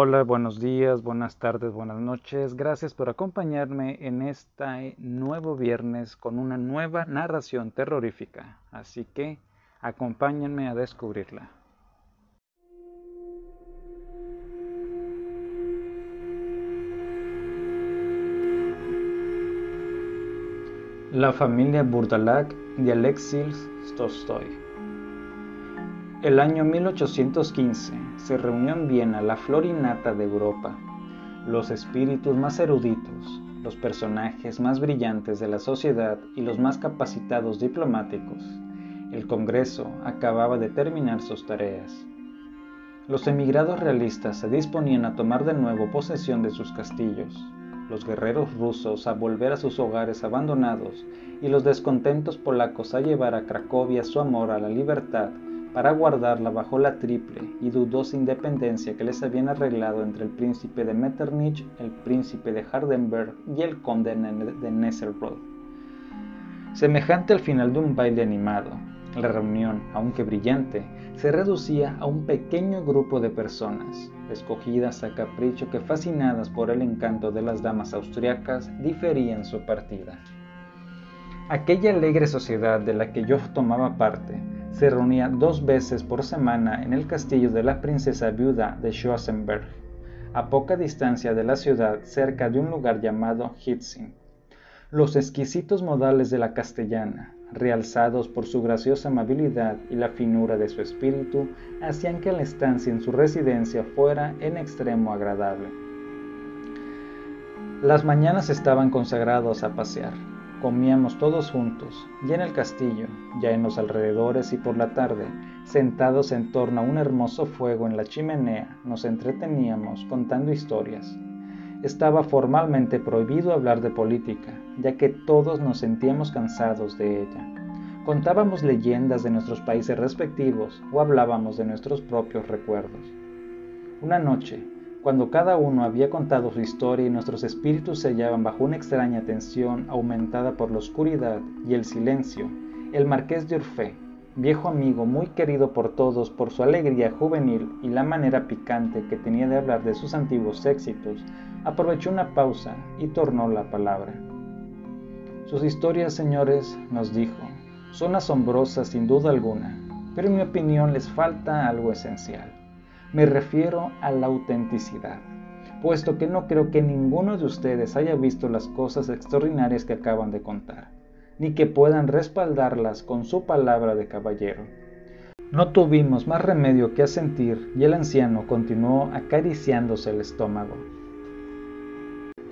Hola, buenos días, buenas tardes, buenas noches. Gracias por acompañarme en este nuevo viernes con una nueva narración terrorífica. Así que acompáñenme a descubrirla. La familia Burdalak de Alexis Tolstoy. El año 1815 se reunió en Viena la florinata de Europa, los espíritus más eruditos, los personajes más brillantes de la sociedad y los más capacitados diplomáticos. El Congreso acababa de terminar sus tareas. Los emigrados realistas se disponían a tomar de nuevo posesión de sus castillos, los guerreros rusos a volver a sus hogares abandonados y los descontentos polacos a llevar a Cracovia su amor a la libertad para guardarla bajo la triple y dudosa independencia que les habían arreglado entre el príncipe de Metternich, el príncipe de Hardenberg y el conde de Nesselrode. Semejante al final de un baile animado, la reunión, aunque brillante, se reducía a un pequeño grupo de personas, escogidas a capricho que fascinadas por el encanto de las damas austriacas diferían su partida. Aquella alegre sociedad de la que yo tomaba parte se reunía dos veces por semana en el castillo de la princesa viuda de Schwarzenberg, a poca distancia de la ciudad, cerca de un lugar llamado Hitzing. Los exquisitos modales de la castellana, realzados por su graciosa amabilidad y la finura de su espíritu, hacían que la estancia en su residencia fuera en extremo agradable. Las mañanas estaban consagrados a pasear. Comíamos todos juntos, y en el castillo, ya en los alrededores y por la tarde, sentados en torno a un hermoso fuego en la chimenea, nos entreteníamos contando historias. Estaba formalmente prohibido hablar de política, ya que todos nos sentíamos cansados de ella. Contábamos leyendas de nuestros países respectivos o hablábamos de nuestros propios recuerdos. Una noche, cuando cada uno había contado su historia y nuestros espíritus se hallaban bajo una extraña tensión aumentada por la oscuridad y el silencio, el marqués de Urfé, viejo amigo muy querido por todos por su alegría juvenil y la manera picante que tenía de hablar de sus antiguos éxitos, aprovechó una pausa y tornó la palabra. Sus historias, señores, nos dijo, son asombrosas sin duda alguna, pero en mi opinión les falta algo esencial. Me refiero a la autenticidad, puesto que no creo que ninguno de ustedes haya visto las cosas extraordinarias que acaban de contar, ni que puedan respaldarlas con su palabra de caballero. No tuvimos más remedio que asentir y el anciano continuó acariciándose el estómago.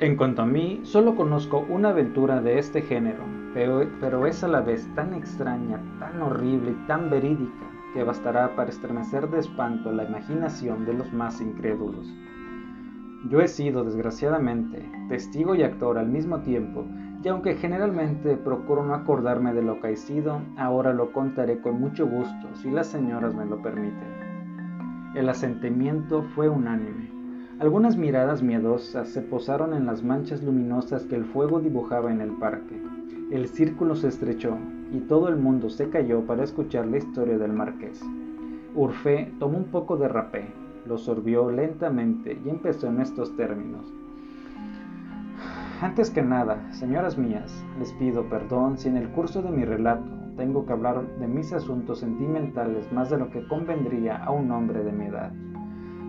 En cuanto a mí, solo conozco una aventura de este género, pero, es a la vez tan extraña, tan horrible y tan verídica que bastará para estremecer de espanto la imaginación de los más incrédulos. Yo he sido, desgraciadamente, testigo y actor al mismo tiempo, y aunque generalmente procuro no acordarme de lo acaecido, ahora lo contaré con mucho gusto, si las señoras me lo permiten. El asentimiento fue unánime. Algunas miradas miedosas se posaron en las manchas luminosas que el fuego dibujaba en el parque. El círculo se estrechó, y todo el mundo se calló para escuchar la historia del marqués. Urfé tomó un poco de rapé, lo sorbió lentamente y empezó en estos términos. Antes que nada, señoras mías, les pido perdón si en el curso de mi relato tengo que hablar de mis asuntos sentimentales más de lo que convendría a un hombre de mi edad,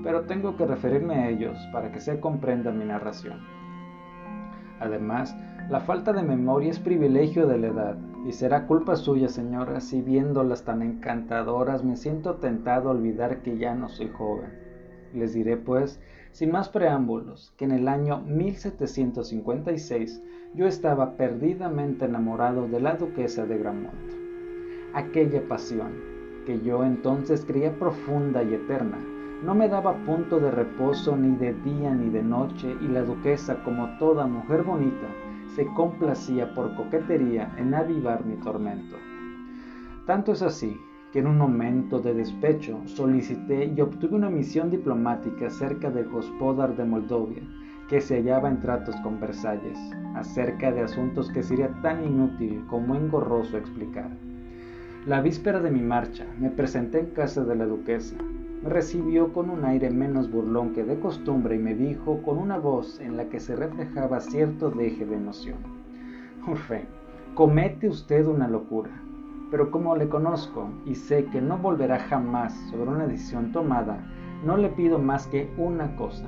pero tengo que referirme a ellos para que se comprenda mi narración. Además, la falta de memoria es privilegio de la edad, y será culpa suya, señora, si viéndolas tan encantadoras me siento tentado a olvidar que ya no soy joven. Les diré, pues, sin más preámbulos, que en el año 1756 yo estaba perdidamente enamorado de la duquesa de Gramont. Aquella pasión, que yo entonces creía profunda y eterna, no me daba punto de reposo ni de día ni de noche, y la duquesa, como toda mujer bonita, se complacía por coquetería en avivar mi tormento. Tanto es así que en un momento de despecho solicité y obtuve una misión diplomática cerca de Gospodar de Moldovia, que se hallaba en tratos con Versalles, acerca de asuntos que sería tan inútil como engorroso explicar. La víspera de mi marcha me presenté en casa de la duquesa. Recibió con un aire menos burlón que de costumbre y me dijo con una voz en la que se reflejaba cierto deje de emoción. Urfe, comete usted una locura, pero como le conozco y sé que no volverá jamás sobre una decisión tomada, no le pido más que una cosa.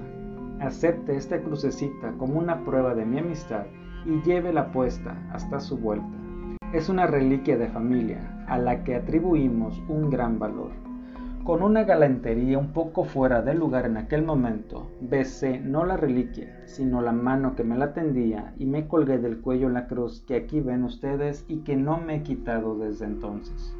Acepte esta crucecita como una prueba de mi amistad y llévela puesta hasta su vuelta. Es una reliquia de familia a la que atribuimos un gran valor. Con una galantería un poco fuera de lugar en aquel momento, besé no la reliquia, sino la mano que me la tendía y me colgué del cuello la cruz que aquí ven ustedes y que no me he quitado desde entonces.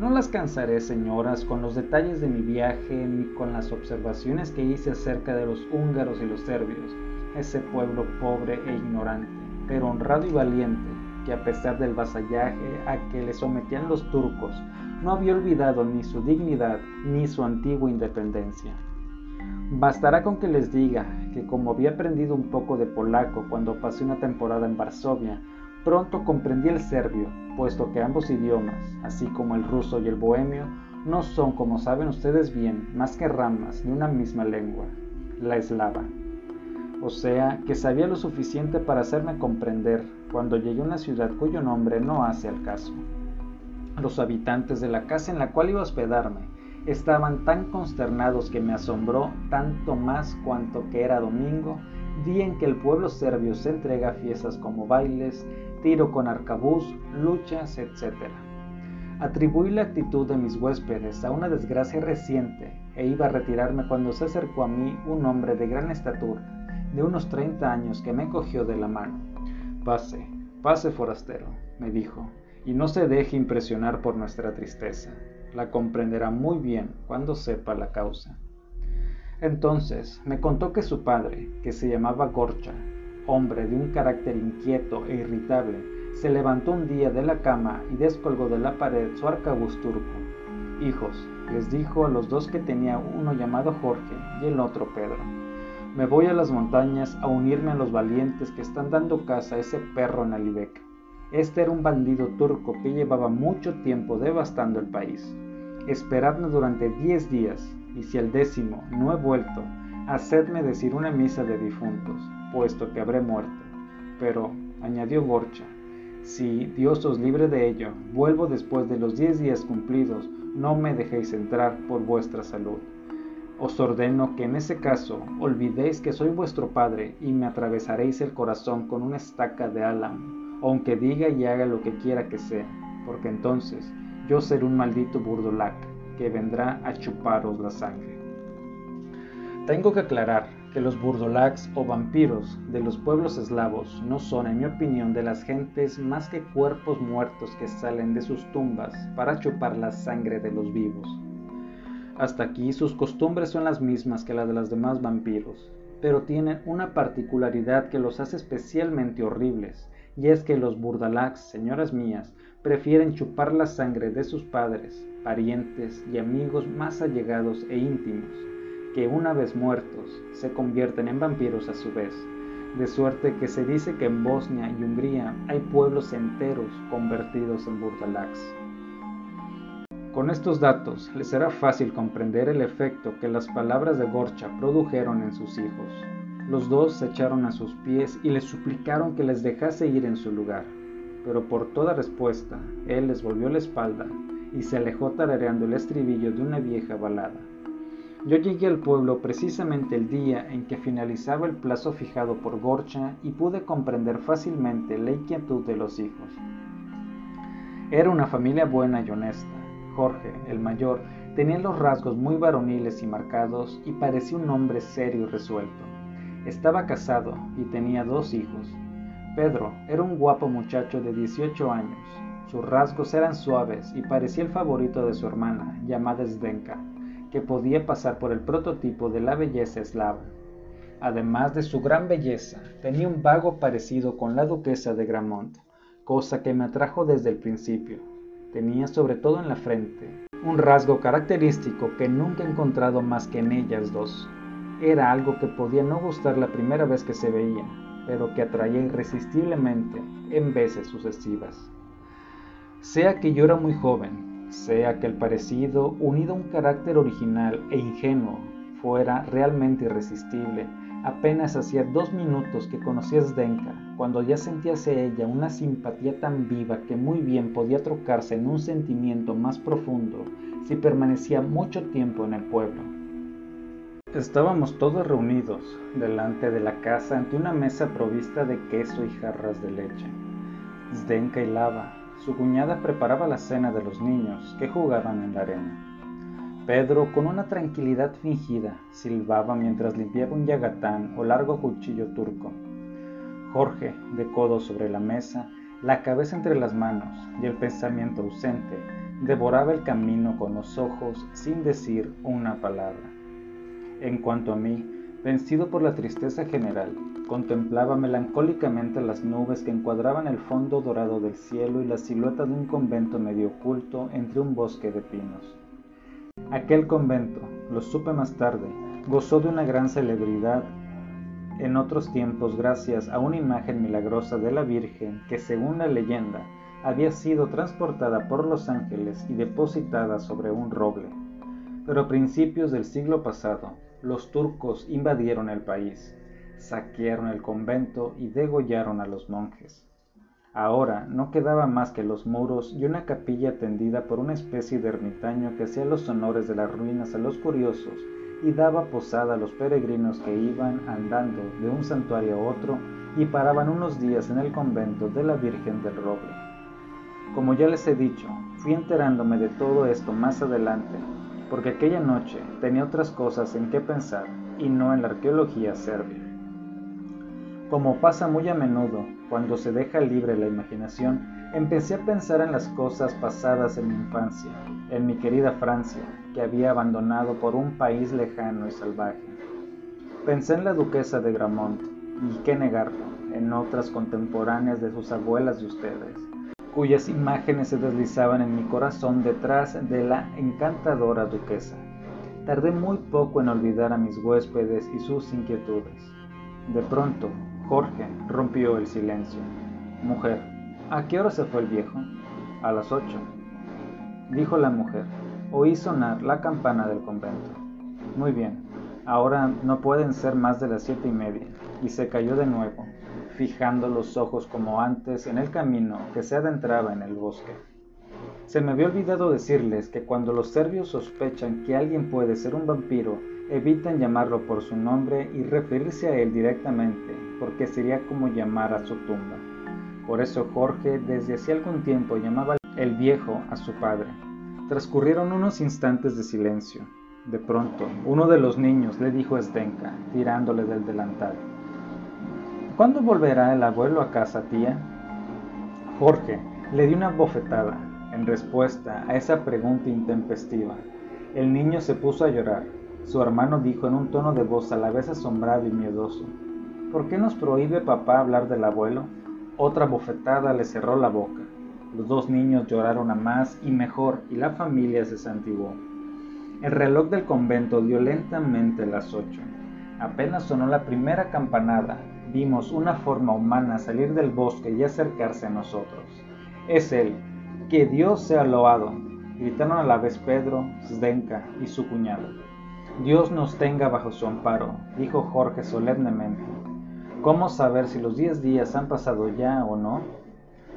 No las cansaré, señoras, con los detalles de mi viaje ni con las observaciones que hice acerca de los húngaros y los serbios, ese pueblo pobre e ignorante, pero honrado y valiente, que a pesar del vasallaje a que le sometían los turcos, no había olvidado ni su dignidad ni su antigua independencia. Bastará con que les diga que como había aprendido un poco de polaco cuando pasé una temporada en Varsovia, pronto comprendí el serbio, puesto que ambos idiomas, así como el ruso y el bohemio, no son, como saben ustedes bien, más que ramas de una misma lengua, la eslava. O sea, que sabía lo suficiente para hacerme comprender cuando llegué a una ciudad cuyo nombre no hace al caso. Los habitantes de la casa en la cual iba a hospedarme estaban tan consternados que me asombró tanto más cuanto que era domingo, día en que el pueblo serbio se entrega a fiestas como bailes, tiro con arcabuz, luchas, etc. Atribuí la actitud de mis huéspedes a una desgracia reciente e iba a retirarme cuando se acercó a mí un hombre de gran estatura, de unos 30 años, que me cogió de la mano. Pase, pase forastero, me dijo, y no se deje impresionar por nuestra tristeza. La comprenderá muy bien cuando sepa la causa. Entonces me contó que su padre, que se llamaba Gorcha, hombre de un carácter inquieto e irritable, se levantó un día de la cama y descolgó de la pared su arcabuz turco. Hijos, les dijo a los dos que tenía uno llamado Jorge y el otro Pedro. Me voy a las montañas a unirme a los valientes que están dando caza a ese perro en Alibek. Este era un bandido turco que llevaba mucho tiempo devastando el país. Esperadme durante diez días, y si al décimo no he vuelto, hacedme decir una misa de difuntos, puesto que habré muerto. Pero, añadió Gorcha, si Dios os libre de ello, vuelvo después de los diez días cumplidos, no me dejéis entrar por vuestra salud. Os ordeno que en ese caso olvidéis que soy vuestro padre y me atravesaréis el corazón con una estaca de álamo aunque diga y haga lo que quiera que sea, porque entonces yo seré un maldito burdolac que vendrá a chuparos la sangre. Tengo que aclarar que los burdolacs o vampiros de los pueblos eslavos no son, en mi opinión, de las gentes más que cuerpos muertos que salen de sus tumbas para chupar la sangre de los vivos. Hasta aquí sus costumbres son las mismas que las de los demás vampiros, pero tienen una particularidad que los hace especialmente horribles, y es que los burdalacs, señoras mías, prefieren chupar la sangre de sus padres, parientes y amigos más allegados e íntimos, que una vez muertos se convierten en vampiros a su vez, de suerte que se dice que en Bosnia y Hungría hay pueblos enteros convertidos en burdalacs. Con estos datos les será fácil comprender el efecto que las palabras de Gorcha produjeron en sus hijos. Los dos se echaron a sus pies y le suplicaron que les dejase ir en su lugar, pero por toda respuesta él les volvió la espalda y se alejó tarareando el estribillo de una vieja balada. Yo llegué al pueblo precisamente el día en que finalizaba el plazo fijado por Gorcha y pude comprender fácilmente la inquietud de los hijos. Era una familia buena y honesta. Jorge, el mayor, tenía los rasgos muy varoniles y marcados y parecía un hombre serio y resuelto. Estaba casado y tenía dos hijos. Pedro era un guapo muchacho de 18 años. Sus rasgos eran suaves y parecía el favorito de su hermana, llamada Zdenka, que podía pasar por el prototipo de la belleza eslava. Además de su gran belleza, tenía un vago parecido con la duquesa de Gramont, cosa que me atrajo desde el principio. Tenía sobre todo en la frente un rasgo característico que nunca he encontrado más que en ellas dos, era algo que podía no gustar la primera vez que se veía, pero que atraía irresistiblemente en veces sucesivas. Sea que yo era muy joven, sea que el parecido, unido a un carácter original e ingenuo, fuera realmente irresistible, apenas hacía dos minutos que conocí a Zdenka, cuando ya sentía hacia ella una simpatía tan viva que muy bien podía trocarse en un sentimiento más profundo si permanecía mucho tiempo en el pueblo. Estábamos todos reunidos delante de la casa ante una mesa provista de queso y jarras de leche. Zdenka y Lava, su cuñada, preparaba la cena de los niños que jugaban en la arena. Pedro, con una tranquilidad fingida, silbaba mientras limpiaba un yagatán o largo cuchillo turco. Jorge, de codo sobre la mesa, la cabeza entre las manos y el pensamiento ausente, devoraba el camino con los ojos sin decir una palabra. En cuanto a mí, vencido por la tristeza general, contemplaba melancólicamente las nubes que encuadraban el fondo dorado del cielo y la silueta de un convento medio oculto entre un bosque de pinos. Aquel convento, lo supe más tarde, gozó de una gran celebridad en otros tiempos gracias a una imagen milagrosa de la Virgen que, según la leyenda, había sido transportada por los ángeles y depositada sobre un roble. Pero a principios del siglo pasado, los turcos invadieron el país, saquearon el convento y degollaron a los monjes. Ahora no quedaba más que los muros y una capilla tendida por una especie de ermitaño que hacía los honores de las ruinas a los curiosos y daba posada a los peregrinos que iban andando de un santuario a otro y paraban unos días en el convento de la Virgen del Roble. Como ya les he dicho, fui enterándome de todo esto más adelante porque aquella noche tenía otras cosas en que pensar y no en la arqueología serbia. Como pasa muy a menudo cuando se deja libre la imaginación, empecé a pensar en las cosas pasadas en mi infancia, en mi querida Francia, que había abandonado por un país lejano y salvaje. Pensé en la duquesa de Gramont, y qué negarlo, en otras contemporáneas de sus abuelas y ustedes, cuyas imágenes se deslizaban en mi corazón detrás de la encantadora duquesa. Tardé muy poco en olvidar a mis huéspedes y sus inquietudes. De pronto, Jorge rompió el silencio. Mujer, ¿a qué hora se fue el viejo? A las ocho. Dijo la mujer. Oí sonar la campana del convento. Muy bien, ahora no pueden ser más de las siete y media. Y se cayó de nuevo, fijando los ojos como antes en el camino que se adentraba en el bosque. Se me había olvidado decirles que cuando los serbios sospechan que alguien puede ser un vampiro, evitan llamarlo por su nombre y referirse a él directamente, porque sería como llamar a su tumba. Por eso Jorge desde hacía algún tiempo llamaba el viejo a su padre. Transcurrieron unos instantes de silencio. De pronto, uno de los niños le dijo a Zdenka, tirándole del delantal. ¿Cuándo volverá el abuelo a casa, tía? Jorge le dio una bofetada en respuesta a esa pregunta intempestiva. El niño se puso a llorar. Su hermano dijo en un tono de voz a la vez asombrado y miedoso, ¿Por qué nos prohíbe papá hablar del abuelo? Otra bofetada le cerró la boca. Los dos niños lloraron a más y mejor y la familia se santiguó. El reloj del convento dio lentamente las ocho. Apenas sonó la primera campanada, vimos una forma humana salir del bosque y acercarse a nosotros. Es él, que Dios sea loado, gritaron a la vez Pedro, Zdenka y su cuñado. Dios nos tenga bajo su amparo, dijo Jorge solemnemente. ¿Cómo saber si los diez días han pasado ya o no?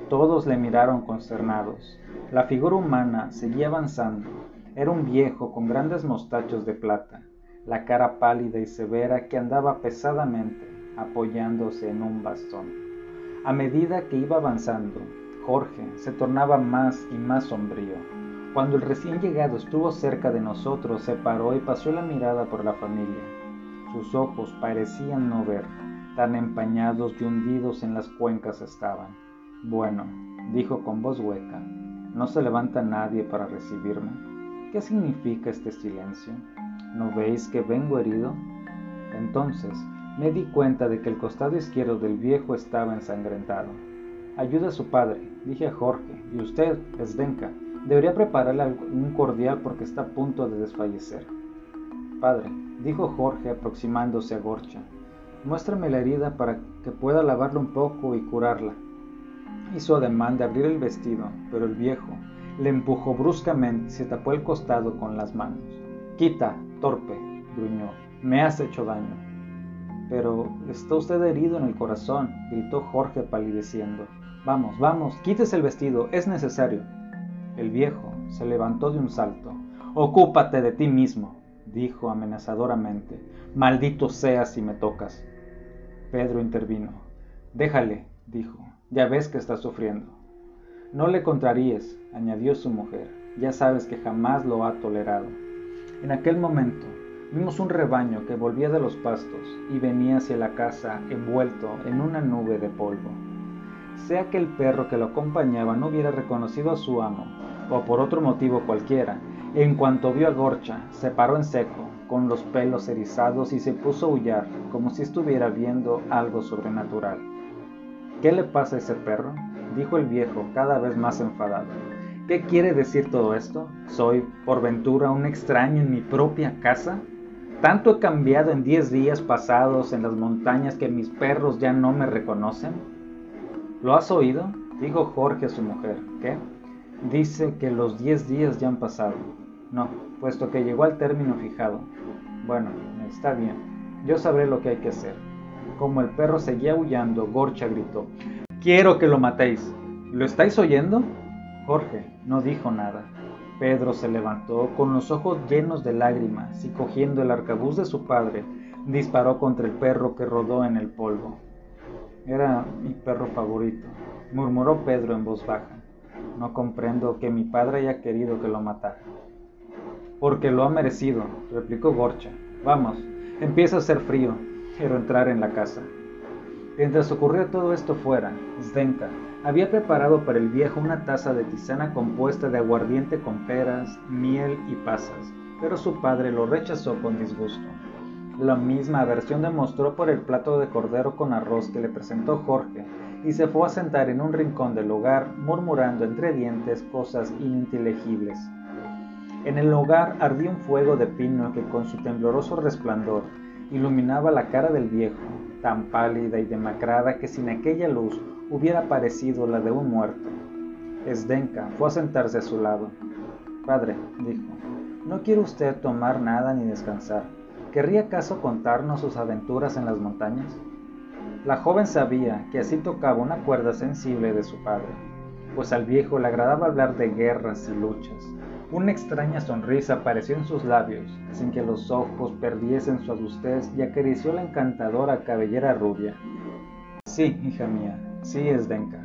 Todos le miraron consternados. La figura humana seguía avanzando. Era un viejo con grandes mostachos de plata, la cara pálida y severa que andaba pesadamente apoyándose en un bastón. A medida que iba avanzando, Jorge se tornaba más y más sombrío. Cuando el recién llegado estuvo cerca de nosotros, se paró y pasó la mirada por la familia. Sus ojos parecían no ver, tan empañados y hundidos en las cuencas estaban. Bueno, dijo con voz hueca, ¿no se levanta nadie para recibirme? ¿Qué significa este silencio? ¿No veis que vengo herido? Entonces me di cuenta de que el costado izquierdo del viejo estaba ensangrentado. Ayuda a su padre, dije a Jorge, y usted, Esdenka, debería prepararle un cordial porque está a punto de desfallecer. Padre, dijo Jorge aproximándose a Gorcha, muéstrame la herida para que pueda lavarla un poco y curarla. Hizo ademán de abrir el vestido, pero el viejo, Le empujó bruscamente y se tapó el costado con las manos. Quita, torpe, gruñó. Me has hecho daño. Pero está usted herido en el corazón, gritó Jorge palideciendo. Vamos, vamos, quítese el vestido, es necesario. El viejo se levantó de un salto. Ocúpate de ti mismo, dijo amenazadoramente. Maldito seas si me tocas. Pedro intervino. Déjale, dijo. Ya ves que está sufriendo. No le contraríes, añadió su mujer. Ya sabes que jamás lo ha tolerado. En aquel momento vimos un rebaño que volvía de los pastos y venía hacia la casa envuelto en una nube de polvo. Sea que el perro que lo acompañaba no hubiera reconocido a su amo, o por otro motivo cualquiera, en cuanto vio a Gorcha, se paró en seco, con los pelos erizados y se puso a aullar, como si estuviera viendo algo sobrenatural. ¿Qué le pasa a ese perro? dijo el viejo, cada vez más enfadado. ¿Qué quiere decir todo esto? ¿Soy, por ventura, un extraño en mi propia casa? ¿Tanto he cambiado en diez días pasados en las montañas que mis perros ya no me reconocen? ¿Lo has oído? dijo Jorge a su mujer. ¿Qué? Dice que los diez días ya han pasado. No, puesto que llegó al término fijado. Bueno, está bien. Yo sabré lo que hay que hacer. Como el perro seguía aullando, Gorcha gritó. Quiero que lo matéis. ¿Lo estáis oyendo? Jorge no dijo nada. Pedro se levantó con los ojos llenos de lágrimas y cogiendo el arcabuz de su padre, disparó contra el perro que rodó en el polvo. Era mi perro favorito, murmuró Pedro en voz baja. No comprendo que mi padre haya querido que lo matara. Porque lo ha merecido, replicó Gorcha. Vamos, empieza a hacer frío. Quiero entrar en la casa. Mientras ocurría todo esto fuera, Zdenka había preparado para el viejo una taza de tisana compuesta de aguardiente con peras, miel y pasas, pero su padre lo rechazó con disgusto. La misma aversión demostró por el plato de cordero con arroz que le presentó Jorge, y se fue a sentar en un rincón del hogar, murmurando entre dientes cosas ininteligibles. En el hogar ardía un fuego de pino que con su tembloroso resplandor iluminaba la cara del viejo, tan pálida y demacrada que sin aquella luz hubiera parecido la de un muerto. Esdenka fue a sentarse a su lado. Padre, dijo, ¿no quiere usted tomar nada ni descansar? ¿Querría acaso contarnos sus aventuras en las montañas? La joven sabía que así tocaba una cuerda sensible de su padre, pues al viejo le agradaba hablar de guerras y luchas. Una extraña sonrisa apareció en sus labios, sin que los ojos perdiesen su adustez y acarició la encantadora cabellera rubia. Sí, hija mía, sí es Denka.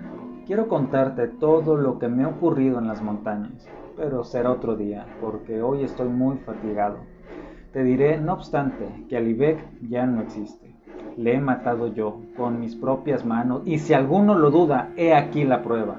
Quiero contarte todo lo que me ha ocurrido en las montañas, pero será otro día, porque hoy estoy muy fatigado. Te diré, no obstante, que Alibek ya no existe le he matado yo con mis propias manos, y si alguno lo duda, he aquí la prueba.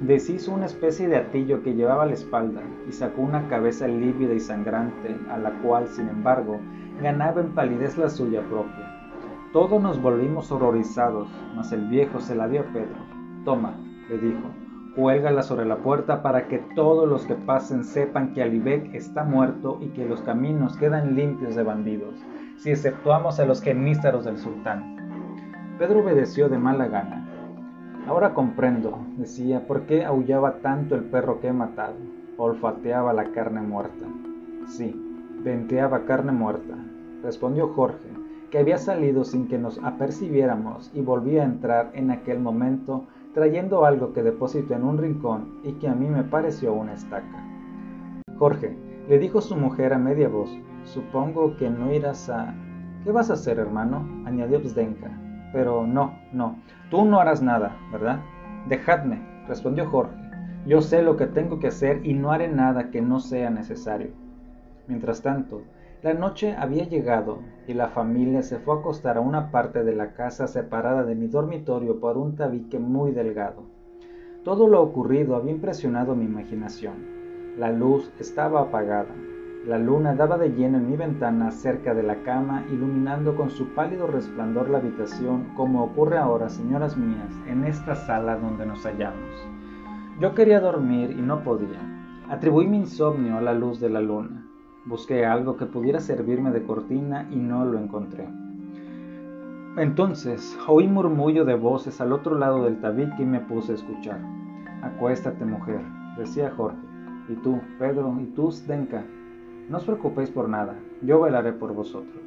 Deshizo una especie de atillo que llevaba a la espalda y sacó una cabeza lívida y sangrante, a la cual, sin embargo, ganaba en palidez la suya propia. Todos nos volvimos horrorizados, mas el viejo se la dio a Pedro. Toma, le dijo, cuélgala sobre la puerta para que todos los que pasen sepan que Alibek está muerto y que los caminos quedan limpios de bandidos si exceptuamos a los genízaros del sultán. Pedro obedeció de mala gana. Ahora comprendo, decía, por qué aullaba tanto el perro que he matado. Olfateaba la carne muerta. Sí, venteaba carne muerta, respondió Jorge, que había salido sin que nos apercibiéramos y volvía a entrar en aquel momento trayendo algo que depositó en un rincón y que a mí me pareció una estaca. Jorge, le dijo su mujer a media voz, Supongo que no irás a... ¿Qué vas a hacer, hermano? añadió Zdenka. Pero no, no, tú no harás nada, ¿verdad? Dejadme, respondió Jorge. Yo sé lo que tengo que hacer y no haré nada que no sea necesario. Mientras tanto, la noche había llegado y la familia se fue a acostar a una parte de la casa separada de mi dormitorio por un tabique muy delgado. Todo lo ocurrido había impresionado mi imaginación. La luz estaba apagada, la luna daba de lleno en mi ventana cerca de la cama, iluminando con su pálido resplandor la habitación, como ocurre ahora, señoras mías, en esta sala donde nos hallamos. Yo quería dormir y no podía. Atribuí mi insomnio a la luz de la luna. Busqué algo que pudiera servirme de cortina y no lo encontré. Entonces oí murmullo de voces al otro lado del tabique y me puse a escuchar. Acuéstate, mujer, decía Jorge. Y tú, Pedro, y tú, Zdenka, no os preocupéis por nada, yo velaré por vosotros.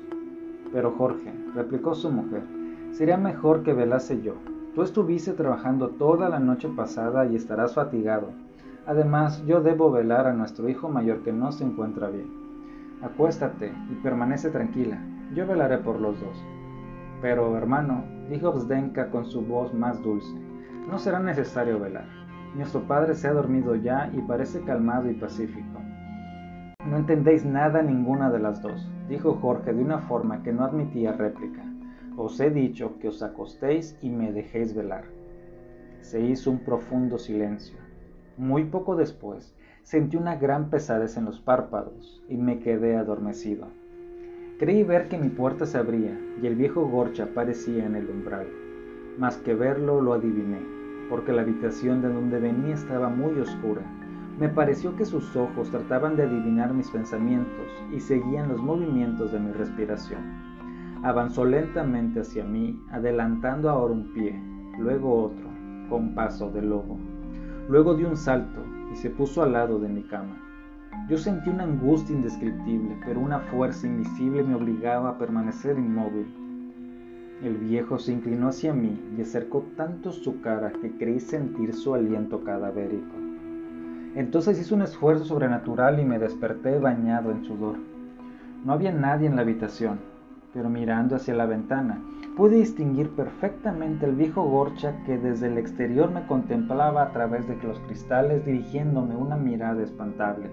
Pero Jorge, replicó su mujer, sería mejor que velase yo. Tú estuviste trabajando toda la noche pasada y estarás fatigado. Además, yo debo velar a nuestro hijo mayor que no se encuentra bien. Acuéstate y permanece tranquila, yo velaré por los dos. Pero, hermano, dijo Zdenka con su voz más dulce, no será necesario velar. Nuestro padre se ha dormido ya y parece calmado y pacífico. No entendéis nada ninguna de las dos, dijo Jorge de una forma que no admitía réplica. Os he dicho que os acostéis y me dejéis velar. Se hizo un profundo silencio. Muy poco después sentí una gran pesadez en los párpados y me quedé adormecido. Creí ver que mi puerta se abría y el viejo Gorcha aparecía en el umbral. Más que verlo lo adiviné, porque la habitación de donde venía estaba muy oscura. Me pareció que sus ojos trataban de adivinar mis pensamientos y seguían los movimientos de mi respiración. Avanzó lentamente hacia mí, adelantando ahora un pie, luego otro, con paso de lobo. Luego dio un salto y se puso al lado de mi cama. Yo sentí una angustia indescriptible, pero una fuerza invisible me obligaba a permanecer inmóvil. El viejo se inclinó hacia mí y acercó tanto su cara que creí sentir su aliento cadavérico. Entonces hice un esfuerzo sobrenatural y me desperté bañado en sudor. No había nadie en la habitación, pero mirando hacia la ventana pude distinguir perfectamente el viejo Gorcha que desde el exterior me contemplaba a través de los cristales dirigiéndome una mirada espantable.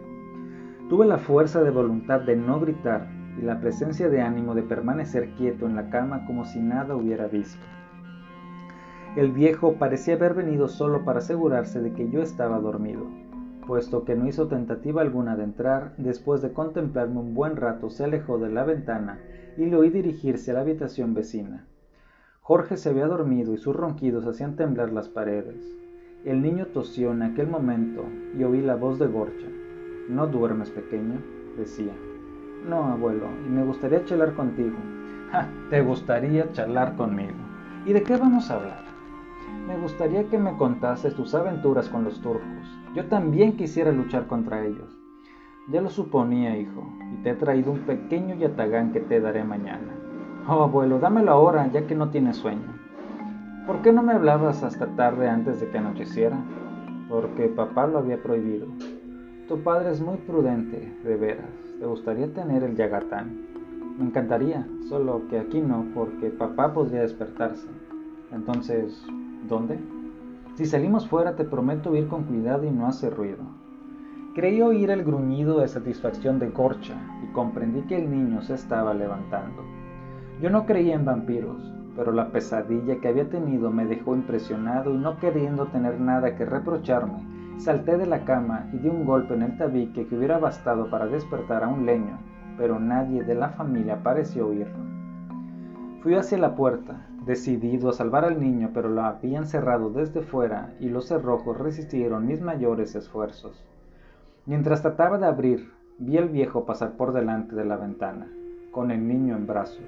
Tuve la fuerza de voluntad de no gritar y la presencia de ánimo de permanecer quieto en la cama como si nada hubiera visto. El viejo parecía haber venido solo para asegurarse de que yo estaba dormido puesto que no hizo tentativa alguna de entrar, después de contemplarme un buen rato se alejó de la ventana y le oí dirigirse a la habitación vecina. Jorge se había dormido y sus ronquidos hacían temblar las paredes. El niño tosió en aquel momento y oí la voz de Gorcha. ¿No duermes, pequeño? decía. No, abuelo, y me gustaría charlar contigo. ¿Te gustaría charlar conmigo? ¿Y de qué vamos a hablar? Me gustaría que me contases tus aventuras con los turcos. Yo también quisiera luchar contra ellos. Ya lo suponía, hijo, y te he traído un pequeño yatagán que te daré mañana. Oh, abuelo, dámelo ahora, ya que no tienes sueño. ¿Por qué no me hablabas hasta tarde antes de que anocheciera? Porque papá lo había prohibido. Tu padre es muy prudente, de veras. ¿Te gustaría tener el yagatán? Me encantaría, solo que aquí no, porque papá podría despertarse. Entonces, ¿dónde? Si salimos fuera te prometo ir con cuidado y no hacer ruido. Creí oír el gruñido de satisfacción de Gorcha y comprendí que el niño se estaba levantando. Yo no creía en vampiros, pero la pesadilla que había tenido me dejó impresionado y no queriendo tener nada que reprocharme, salté de la cama y di un golpe en el tabique que hubiera bastado para despertar a un leño, pero nadie de la familia pareció oírlo. Fui hacia la puerta, decidido a salvar al niño, pero lo habían cerrado desde fuera y los cerrojos resistieron mis mayores esfuerzos. Mientras trataba de abrir, vi al viejo pasar por delante de la ventana, con el niño en brazos.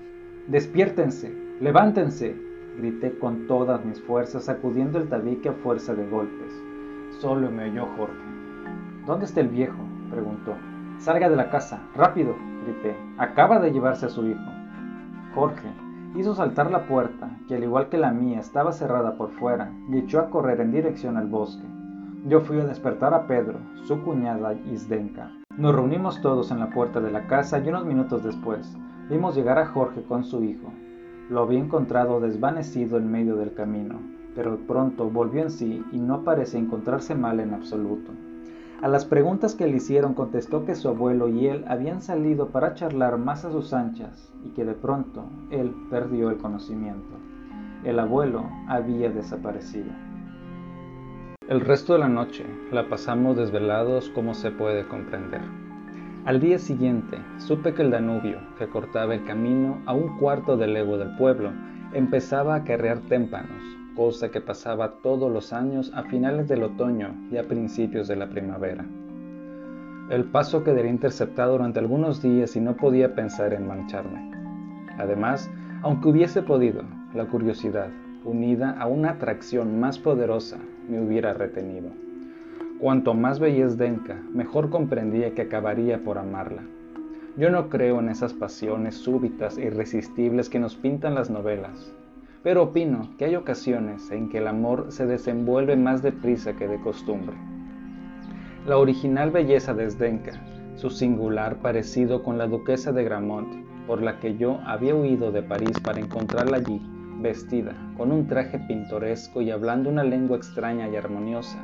Despiértense, levántense, grité con todas mis fuerzas, sacudiendo el tabique a fuerza de golpes. Solo me oyó Jorge. ¿Dónde está el viejo? preguntó. Salga de la casa, rápido, grité. Acaba de llevarse a su hijo. Jorge, Hizo saltar la puerta, que al igual que la mía estaba cerrada por fuera, y echó a correr en dirección al bosque. Yo fui a despertar a Pedro, su cuñada Isdenka. Nos reunimos todos en la puerta de la casa y unos minutos después vimos llegar a Jorge con su hijo. Lo había encontrado desvanecido en medio del camino, pero pronto volvió en sí y no parece encontrarse mal en absoluto. A las preguntas que le hicieron contestó que su abuelo y él habían salido para charlar más a sus anchas y que de pronto él perdió el conocimiento. El abuelo había desaparecido. El resto de la noche la pasamos desvelados como se puede comprender. Al día siguiente supe que el Danubio, que cortaba el camino a un cuarto de legua del pueblo, empezaba a carrear témpanos, cosa que pasaba todos los años a finales del otoño y a principios de la primavera. El paso quedaría interceptado durante algunos días y no podía pensar en mancharme. Además, aunque hubiese podido, la curiosidad, unida a una atracción más poderosa, me hubiera retenido. Cuanto más veía Zdenka, mejor comprendía que acabaría por amarla. Yo no creo en esas pasiones súbitas e irresistibles que nos pintan las novelas, pero opino que hay ocasiones en que el amor se desenvuelve más deprisa que de costumbre. La original belleza de Zdenka, su singular parecido con la duquesa de Gramont, por la que yo había huido de París para encontrarla allí, vestida, con un traje pintoresco y hablando una lengua extraña y armoniosa,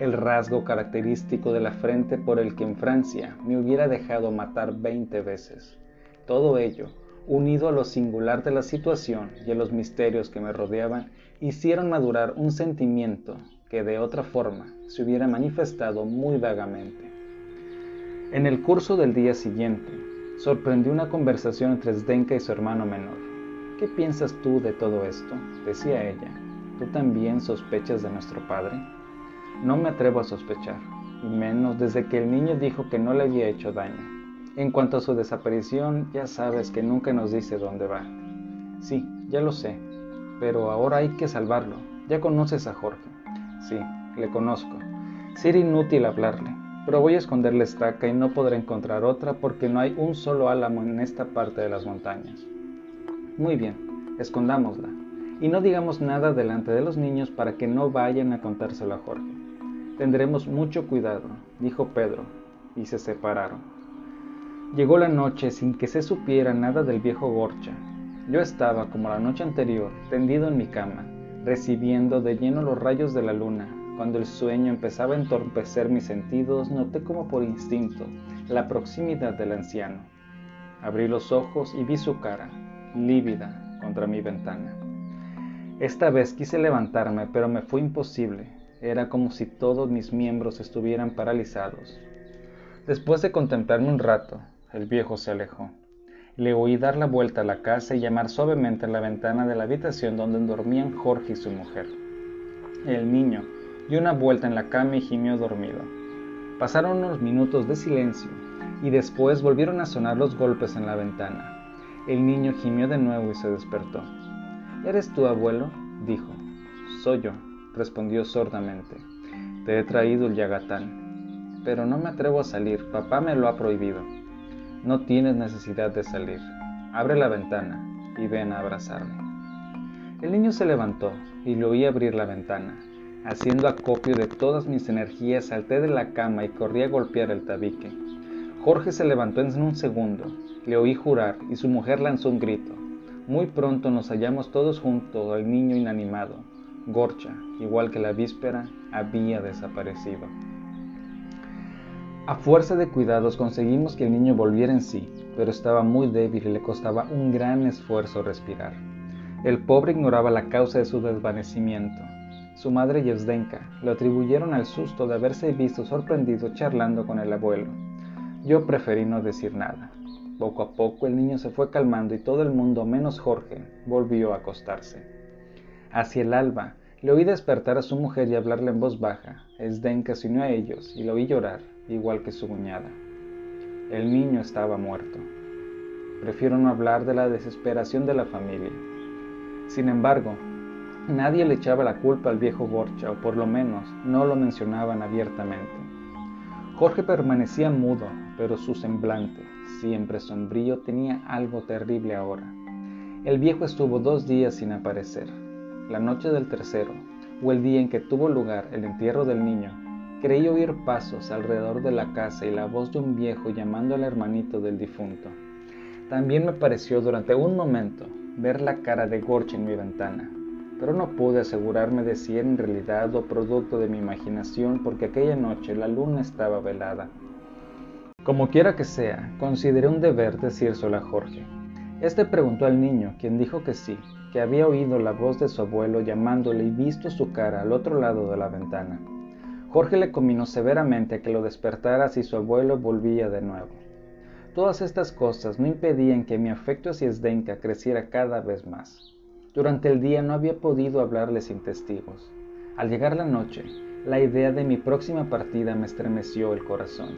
el rasgo característico de la frente por el que en Francia me hubiera dejado matar veinte veces. Todo ello, unido a lo singular de la situación y a los misterios que me rodeaban, hicieron madurar un sentimiento que de otra forma se hubiera manifestado muy vagamente. En el curso del día siguiente, sorprendió una conversación entre Zdenka y su hermano menor. ¿Qué piensas tú de todo esto? decía ella. ¿Tú también sospechas de nuestro padre? No me atrevo a sospechar, y menos desde que el niño dijo que no le había hecho daño. En cuanto a su desaparición, ya sabes que nunca nos dice dónde va. Sí, ya lo sé, pero ahora hay que salvarlo. Ya conoces a Jorge. Sí, le conozco. Será inútil hablarle, pero voy a esconder la estaca y no podré encontrar otra porque no hay un solo álamo en esta parte de las montañas. Muy bien, escondámosla. Y no digamos nada delante de los niños para que no vayan a contárselo a Jorge. Tendremos mucho cuidado, dijo Pedro, y se separaron. Llegó la noche sin que se supiera nada del viejo Gorcha. Yo estaba, como la noche anterior, tendido en mi cama, recibiendo de lleno los rayos de la luna. Cuando el sueño empezaba a entorpecer mis sentidos, noté como por instinto la proximidad del anciano. Abrí los ojos y vi su cara, lívida, contra mi ventana. Esta vez quise levantarme, pero me fue imposible. Era como si todos mis miembros estuvieran paralizados. Después de contemplarme un rato, el viejo se alejó. Le oí dar la vuelta a la casa y llamar suavemente a la ventana de la habitación donde dormían Jorge y su mujer. El niño dio una vuelta en la cama y gimió dormido. Pasaron unos minutos de silencio y después volvieron a sonar los golpes en la ventana. El niño gimió de nuevo y se despertó. ¿Eres tu abuelo? dijo. Soy yo, respondió sordamente. Te he traído el yagatán. Pero no me atrevo a salir, papá me lo ha prohibido. No tienes necesidad de salir. Abre la ventana y ven a abrazarme. El niño se levantó y lo oí abrir la ventana. Haciendo acopio de todas mis energías, salté de la cama y corrí a golpear el tabique. Jorge se levantó en un segundo, le oí jurar y su mujer lanzó un grito. Muy pronto nos hallamos todos juntos al niño inanimado, Gorcha, igual que la víspera, había desaparecido. A fuerza de cuidados conseguimos que el niño volviera en sí, pero estaba muy débil y le costaba un gran esfuerzo respirar. El pobre ignoraba la causa de su desvanecimiento. Su madre Yevzdenka lo atribuyeron al susto de haberse visto sorprendido charlando con el abuelo. Yo preferí no decir nada. Poco a poco el niño se fue calmando y todo el mundo, menos Jorge, volvió a acostarse. Hacia el alba, le oí despertar a su mujer y hablarle en voz baja. Esdenka se unió a ellos y lo oí llorar, igual que su cuñada. El niño estaba muerto. Prefiero no hablar de la desesperación de la familia. Sin embargo, nadie le echaba la culpa al viejo Borcha, o por lo menos no lo mencionaban abiertamente. Jorge permanecía mudo, pero su semblante, siempre sombrío, tenía algo terrible ahora. El viejo estuvo dos días sin aparecer la noche del tercero, o el día en que tuvo lugar el entierro del niño, creí oír pasos alrededor de la casa y la voz de un viejo llamando al hermanito del difunto. También me pareció durante un momento ver la cara de Gorch en mi ventana, pero no pude asegurarme de si era en realidad o producto de mi imaginación porque aquella noche la luna estaba velada. Como quiera que sea, consideré un deber decírselo a Jorge. Este preguntó al niño, quien dijo que sí, que había oído la voz de su abuelo llamándole y visto su cara al otro lado de la ventana. Jorge le combinó severamente que lo despertara si su abuelo volvía de nuevo. Todas estas cosas no impedían que mi afecto hacia Zdenka creciera cada vez más. Durante el día no había podido hablarle sin testigos. Al llegar la noche, la idea de mi próxima partida me estremeció el corazón.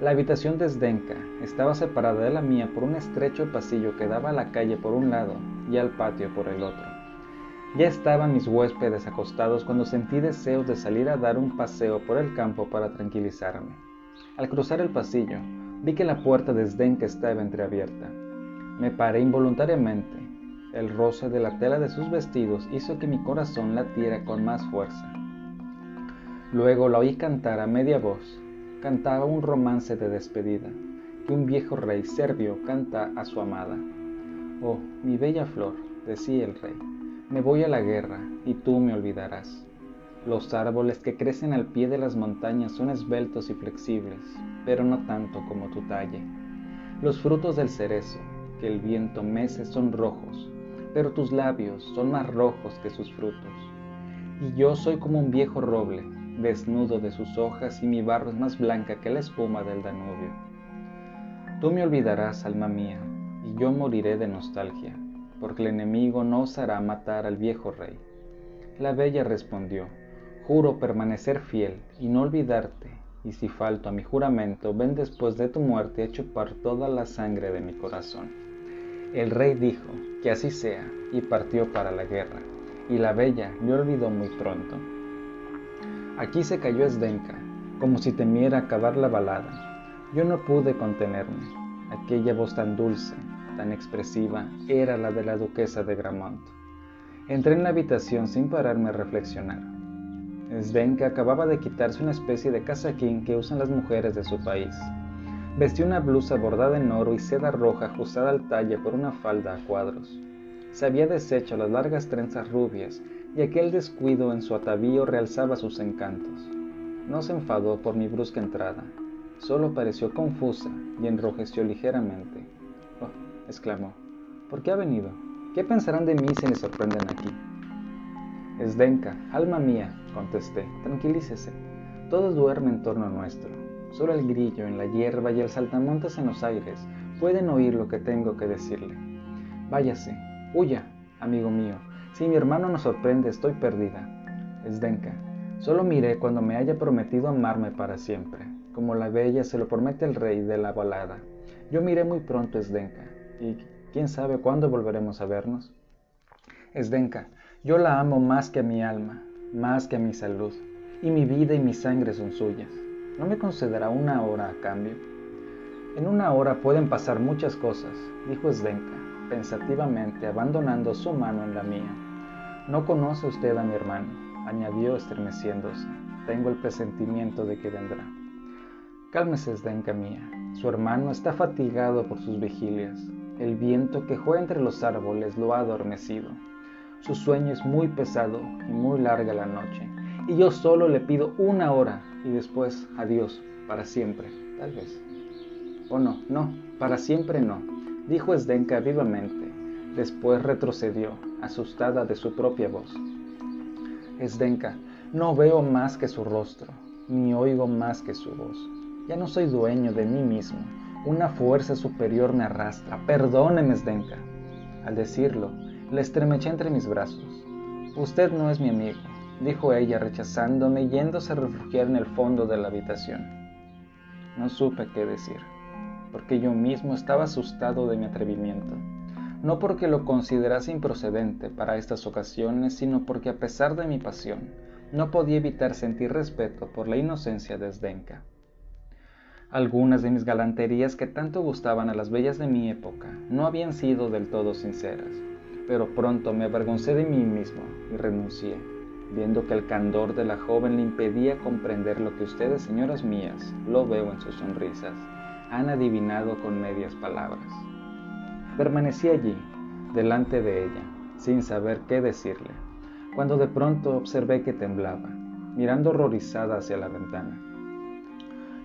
La habitación de Zdenka estaba separada de la mía por un estrecho pasillo que daba a la calle por un lado y al patio por el otro. Ya estaban mis huéspedes acostados cuando sentí deseos de salir a dar un paseo por el campo para tranquilizarme. Al cruzar el pasillo, vi que la puerta de Zdenka estaba entreabierta. Me paré involuntariamente. El roce de la tela de sus vestidos hizo que mi corazón latiera con más fuerza. Luego la oí cantar a media voz. Cantaba un romance de despedida que un viejo rey serbio canta a su amada. Oh, mi bella flor, decía el rey me voy a la guerra y tú me olvidarás. Los árboles que crecen al pie de las montañas son esbeltos y flexibles, pero no tanto como tu talle. Los frutos del cerezo que el viento mece son rojos, pero tus labios son más rojos que sus frutos. Y yo soy como un viejo roble, desnudo de sus hojas y mi barro es más blanca que la espuma del Danubio. Tú me olvidarás, alma mía, y yo moriré de nostalgia porque el enemigo no osará matar al viejo rey. La bella respondió, Juro permanecer fiel y no olvidarte, y si falto a mi juramento, ven después de tu muerte a chupar toda la sangre de mi corazón. El rey dijo, que así sea, y partió para la guerra, y la bella le olvidó muy pronto. Aquí se cayó Esdenka, como si temiera acabar la balada. Yo no pude contenerme. Aquella voz tan dulce, tan expresiva era la de la duquesa de Gramont. Entré en la habitación sin pararme a reflexionar. Svenka acababa de quitarse una especie de casaquín que usan las mujeres de su país. Vestía una blusa bordada en oro y seda roja ajustada al talle por una falda a cuadros. Se había deshecho las largas trenzas rubias y aquel descuido en su atavío realzaba sus encantos. No se enfadó por mi brusca entrada, solo pareció confusa y enrojeció ligeramente exclamó. ¿Por qué ha venido? ¿Qué pensarán de mí si me sorprenden aquí? Esdenka, alma mía, contesté, tranquilícese. Todo duerme en torno nuestro. Solo el grillo en la hierba y el saltamontes en los aires pueden oír lo que tengo que decirle. Váyase, huya, amigo mío. Si mi hermano nos sorprende, estoy perdida. Esdenka, solo miré cuando me haya prometido amarme para siempre, como la bella se lo promete el rey de la balada. Yo miré muy pronto, Esdenka, y quién sabe cuándo volveremos a vernos. Esdenka, yo la amo más que a mi alma, más que a mi salud, y mi vida y mi sangre son suyas. ¿No me concederá una hora a cambio? En una hora pueden pasar muchas cosas, dijo Esdenka, pensativamente, abandonando su mano en la mía. No conoce usted a mi hermano, añadió estremeciéndose. Tengo el presentimiento de que vendrá. Cálmese, Zdenka mía. Su hermano está fatigado por sus vigilias. El viento que juega entre los árboles lo ha adormecido. Su sueño es muy pesado y muy larga la noche. Y yo solo le pido una hora y después adiós, para siempre, tal vez. O no, no, para siempre no, dijo Zdenka vivamente. Después retrocedió, asustada de su propia voz. Zdenka, no veo más que su rostro, ni oigo más que su voz. Ya no soy dueño de mí mismo. Una fuerza superior me arrastra. Perdóneme, Zdenka. Al decirlo, le estremeché entre mis brazos. Usted no es mi amigo, dijo ella rechazándome y yéndose a refugiar en el fondo de la habitación. No supe qué decir, porque yo mismo estaba asustado de mi atrevimiento. No porque lo considerase improcedente para estas ocasiones, sino porque a pesar de mi pasión, no podía evitar sentir respeto por la inocencia de Zdenka. Algunas de mis galanterías que tanto gustaban a las bellas de mi época no habían sido del todo sinceras, pero pronto me avergoncé de mí mismo y renuncié, viendo que el candor de la joven le impedía comprender lo que ustedes, señoras mías, lo veo en sus sonrisas, han adivinado con medias palabras. Permanecí allí, delante de ella, sin saber qué decirle, cuando de pronto observé que temblaba, mirando horrorizada hacia la ventana.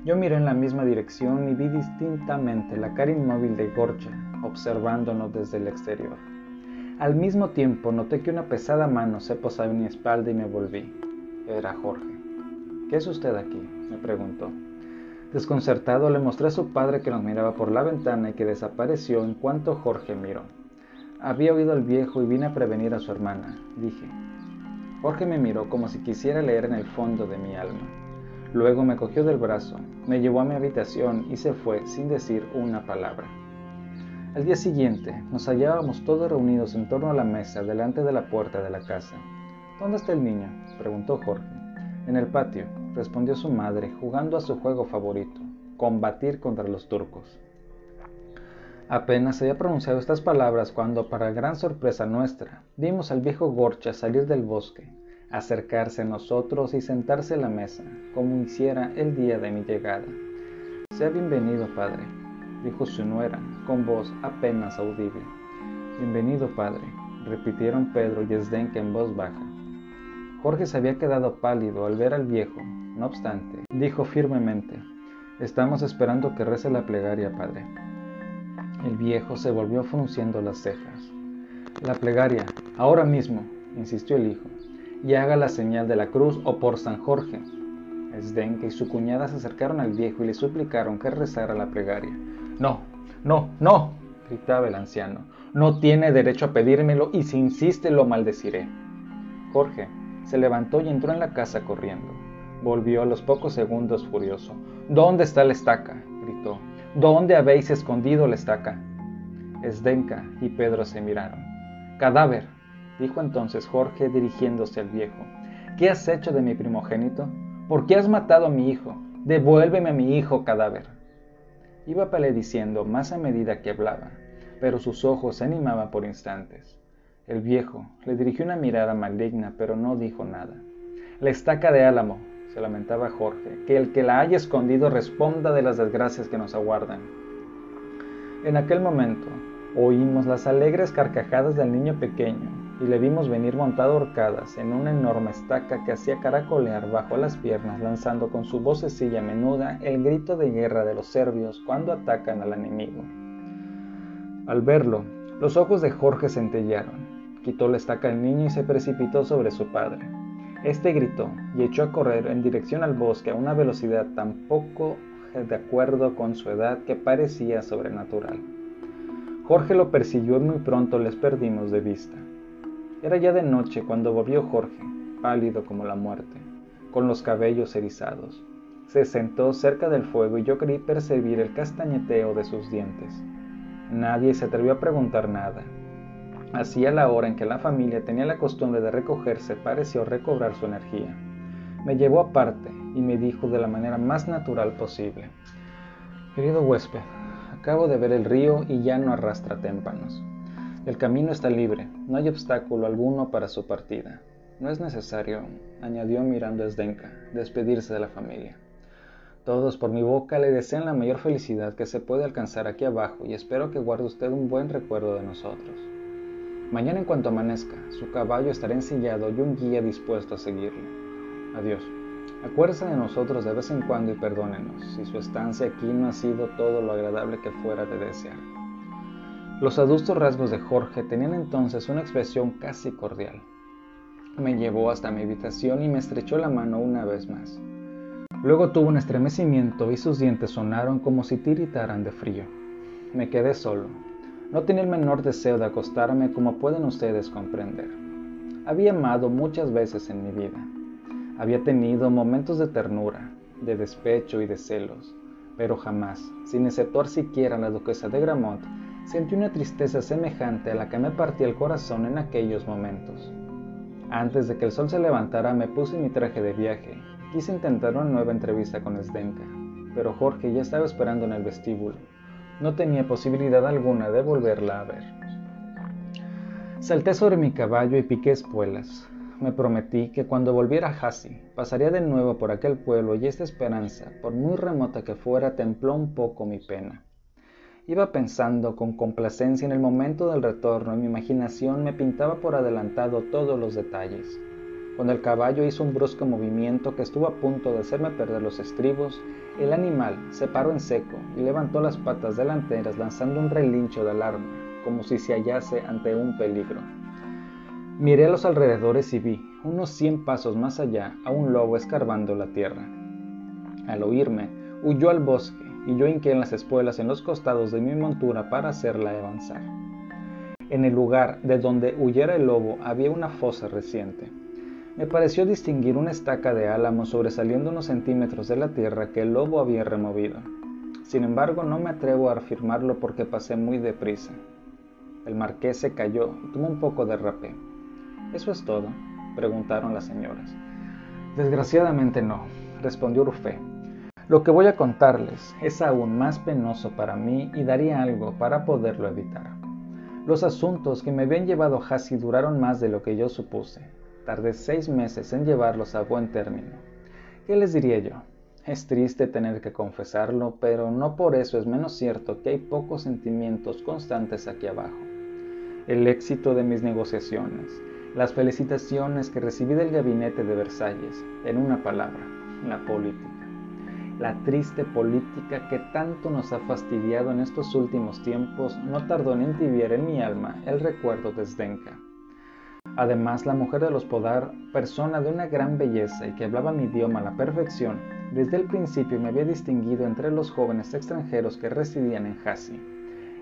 Yo miré en la misma dirección y vi distintamente la cara inmóvil de Gorcha observándonos desde el exterior. Al mismo tiempo noté que una pesada mano se posaba en mi espalda y me volví. Era Jorge. ¿Qué es usted aquí? me preguntó. Desconcertado le mostré a su padre que nos miraba por la ventana y que desapareció en cuanto Jorge miró. Había oído al viejo y vine a prevenir a su hermana, dije. Jorge me miró como si quisiera leer en el fondo de mi alma. Luego me cogió del brazo, me llevó a mi habitación y se fue sin decir una palabra. Al día siguiente nos hallábamos todos reunidos en torno a la mesa delante de la puerta de la casa. ¿Dónde está el niño? preguntó Jorge. En el patio, respondió su madre, jugando a su juego favorito, combatir contra los turcos. Apenas había pronunciado estas palabras cuando, para gran sorpresa nuestra, vimos al viejo Gorcha salir del bosque, acercarse a nosotros y sentarse a la mesa, como hiciera el día de mi llegada. Sea bienvenido, padre, dijo su nuera, con voz apenas audible. Bienvenido, padre, repitieron Pedro y Esdenque en voz baja. Jorge se había quedado pálido al ver al viejo, no obstante, dijo firmemente, Estamos esperando que rece la plegaria, padre. El viejo se volvió frunciendo las cejas. La plegaria, ahora mismo, insistió el hijo, y haga la señal de la cruz o por San Jorge. Esdenque y su cuñada se acercaron al viejo y le suplicaron que rezara la plegaria. No, no, no, gritaba el anciano. No tiene derecho a pedírmelo y si insiste lo maldeciré. Jorge se levantó y entró en la casa corriendo. Volvió a los pocos segundos furioso. ¿Dónde está la estaca? gritó. ¿Dónde habéis escondido la estaca? Esdenca y Pedro se miraron. Cadáver, dijo entonces Jorge dirigiéndose al viejo. ¿Qué has hecho de mi primogénito? ¿Por qué has matado a mi hijo? Devuélveme a mi hijo, cadáver. Iba diciendo más a medida que hablaba, pero sus ojos se animaban por instantes. El viejo le dirigió una mirada maligna, pero no dijo nada. La estaca de Álamo, se lamentaba Jorge, que el que la haya escondido responda de las desgracias que nos aguardan. En aquel momento oímos las alegres carcajadas del niño pequeño, y le vimos venir montado horcadas en una enorme estaca que hacía caracolear bajo las piernas, lanzando con su vocecilla menuda el grito de guerra de los serbios cuando atacan al enemigo. Al verlo, los ojos de Jorge centellaron. Quitó la estaca al niño y se precipitó sobre su padre. Este gritó y echó a correr en dirección al bosque a una velocidad tan poco de acuerdo con su edad que parecía sobrenatural. Jorge lo persiguió y muy pronto les perdimos de vista. Era ya de noche cuando volvió Jorge, pálido como la muerte, con los cabellos erizados. Se sentó cerca del fuego y yo creí percibir el castañeteo de sus dientes. Nadie se atrevió a preguntar nada. Hacía la hora en que la familia tenía la costumbre de recogerse pareció recobrar su energía. Me llevó aparte y me dijo de la manera más natural posible. Querido huésped, acabo de ver el río y ya no arrastra témpanos. El camino está libre, no hay obstáculo alguno para su partida. No es necesario, añadió mirando a Esdenka, despedirse de la familia. Todos por mi boca le desean la mayor felicidad que se puede alcanzar aquí abajo y espero que guarde usted un buen recuerdo de nosotros. Mañana en cuanto amanezca, su caballo estará ensillado y un guía dispuesto a seguirle. Adiós. Acuérdese de nosotros de vez en cuando y perdónenos si su estancia aquí no ha sido todo lo agradable que fuera de desear. Los adustos rasgos de Jorge tenían entonces una expresión casi cordial. Me llevó hasta mi habitación y me estrechó la mano una vez más. Luego tuvo un estremecimiento y sus dientes sonaron como si tiritaran de frío. Me quedé solo. No tenía el menor deseo de acostarme como pueden ustedes comprender. Había amado muchas veces en mi vida. Había tenido momentos de ternura, de despecho y de celos, pero jamás, sin exceptuar siquiera la duquesa de Gramont, sentí una tristeza semejante a la que me partía el corazón en aquellos momentos. Antes de que el sol se levantara me puse mi traje de viaje. Quise intentar una nueva entrevista con Sdenka, pero Jorge ya estaba esperando en el vestíbulo. No tenía posibilidad alguna de volverla a ver. Salté sobre mi caballo y piqué espuelas. Me prometí que cuando volviera a Hasi pasaría de nuevo por aquel pueblo y esta esperanza, por muy remota que fuera, templó un poco mi pena. Iba pensando con complacencia en el momento del retorno y mi imaginación me pintaba por adelantado todos los detalles. Cuando el caballo hizo un brusco movimiento que estuvo a punto de hacerme perder los estribos, el animal se paró en seco y levantó las patas delanteras lanzando un relincho de alarma, como si se hallase ante un peligro. Miré a los alrededores y vi, unos cien pasos más allá, a un lobo escarbando la tierra. Al oírme, huyó al bosque y yo hinqué en las espuelas en los costados de mi montura para hacerla avanzar. En el lugar de donde huyera el lobo había una fosa reciente. Me pareció distinguir una estaca de álamo sobresaliendo unos centímetros de la tierra que el lobo había removido. Sin embargo, no me atrevo a afirmarlo porque pasé muy deprisa. El marqués se cayó y tomó un poco de rapé. ¿Eso es todo? preguntaron las señoras. Desgraciadamente no, respondió Urfé. Lo que voy a contarles es aún más penoso para mí y daría algo para poderlo evitar. Los asuntos que me habían llevado a Hasi duraron más de lo que yo supuse. Tardé seis meses en llevarlos a buen término. ¿Qué les diría yo? Es triste tener que confesarlo, pero no por eso es menos cierto que hay pocos sentimientos constantes aquí abajo. El éxito de mis negociaciones, las felicitaciones que recibí del gabinete de Versalles, en una palabra, la política. La triste política que tanto nos ha fastidiado en estos últimos tiempos no tardó en entibiar en mi alma el recuerdo de Zdenka. Además, la mujer de los Podar, persona de una gran belleza y que hablaba mi idioma a la perfección, desde el principio me había distinguido entre los jóvenes extranjeros que residían en Jassy.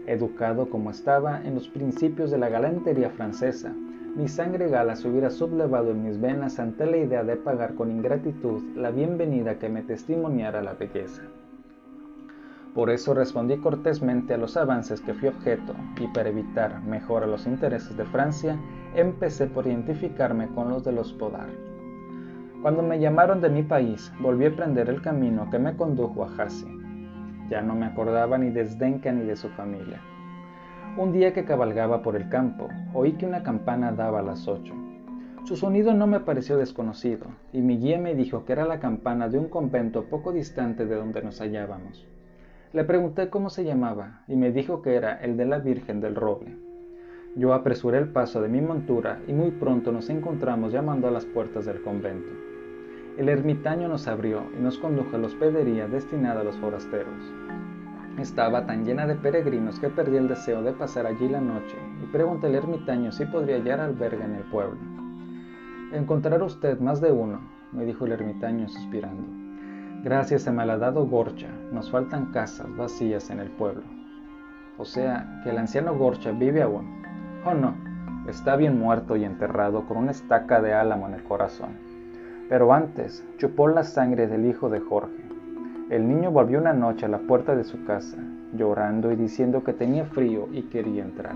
Educado como estaba en los principios de la galantería francesa, mi sangre gala se hubiera sublevado en mis venas ante la idea de pagar con ingratitud la bienvenida que me testimoniara la belleza. Por eso respondí cortésmente a los avances que fui objeto y para evitar mejor a los intereses de Francia, empecé por identificarme con los de los Podar. Cuando me llamaron de mi país, volví a prender el camino que me condujo a Jassy. Ya no me acordaba ni de Zdenka ni de su familia. Un día que cabalgaba por el campo, oí que una campana daba a las ocho. Su sonido no me pareció desconocido, y mi guía me dijo que era la campana de un convento poco distante de donde nos hallábamos. Le pregunté cómo se llamaba, y me dijo que era el de la Virgen del Roble. Yo apresuré el paso de mi montura y muy pronto nos encontramos llamando a las puertas del convento. El ermitaño nos abrió y nos condujo a la hospedería destinada a los forasteros. Estaba tan llena de peregrinos que perdí el deseo de pasar allí la noche y pregunté al ermitaño si podría hallar albergue en el pueblo. Encontrará usted más de uno, me dijo el ermitaño suspirando. Gracias a malhadado Gorcha, nos faltan casas vacías en el pueblo. O sea, que el anciano Gorcha vive aún. Oh no, está bien muerto y enterrado con una estaca de álamo en el corazón pero antes chupó la sangre del hijo de Jorge. El niño volvió una noche a la puerta de su casa, llorando y diciendo que tenía frío y quería entrar.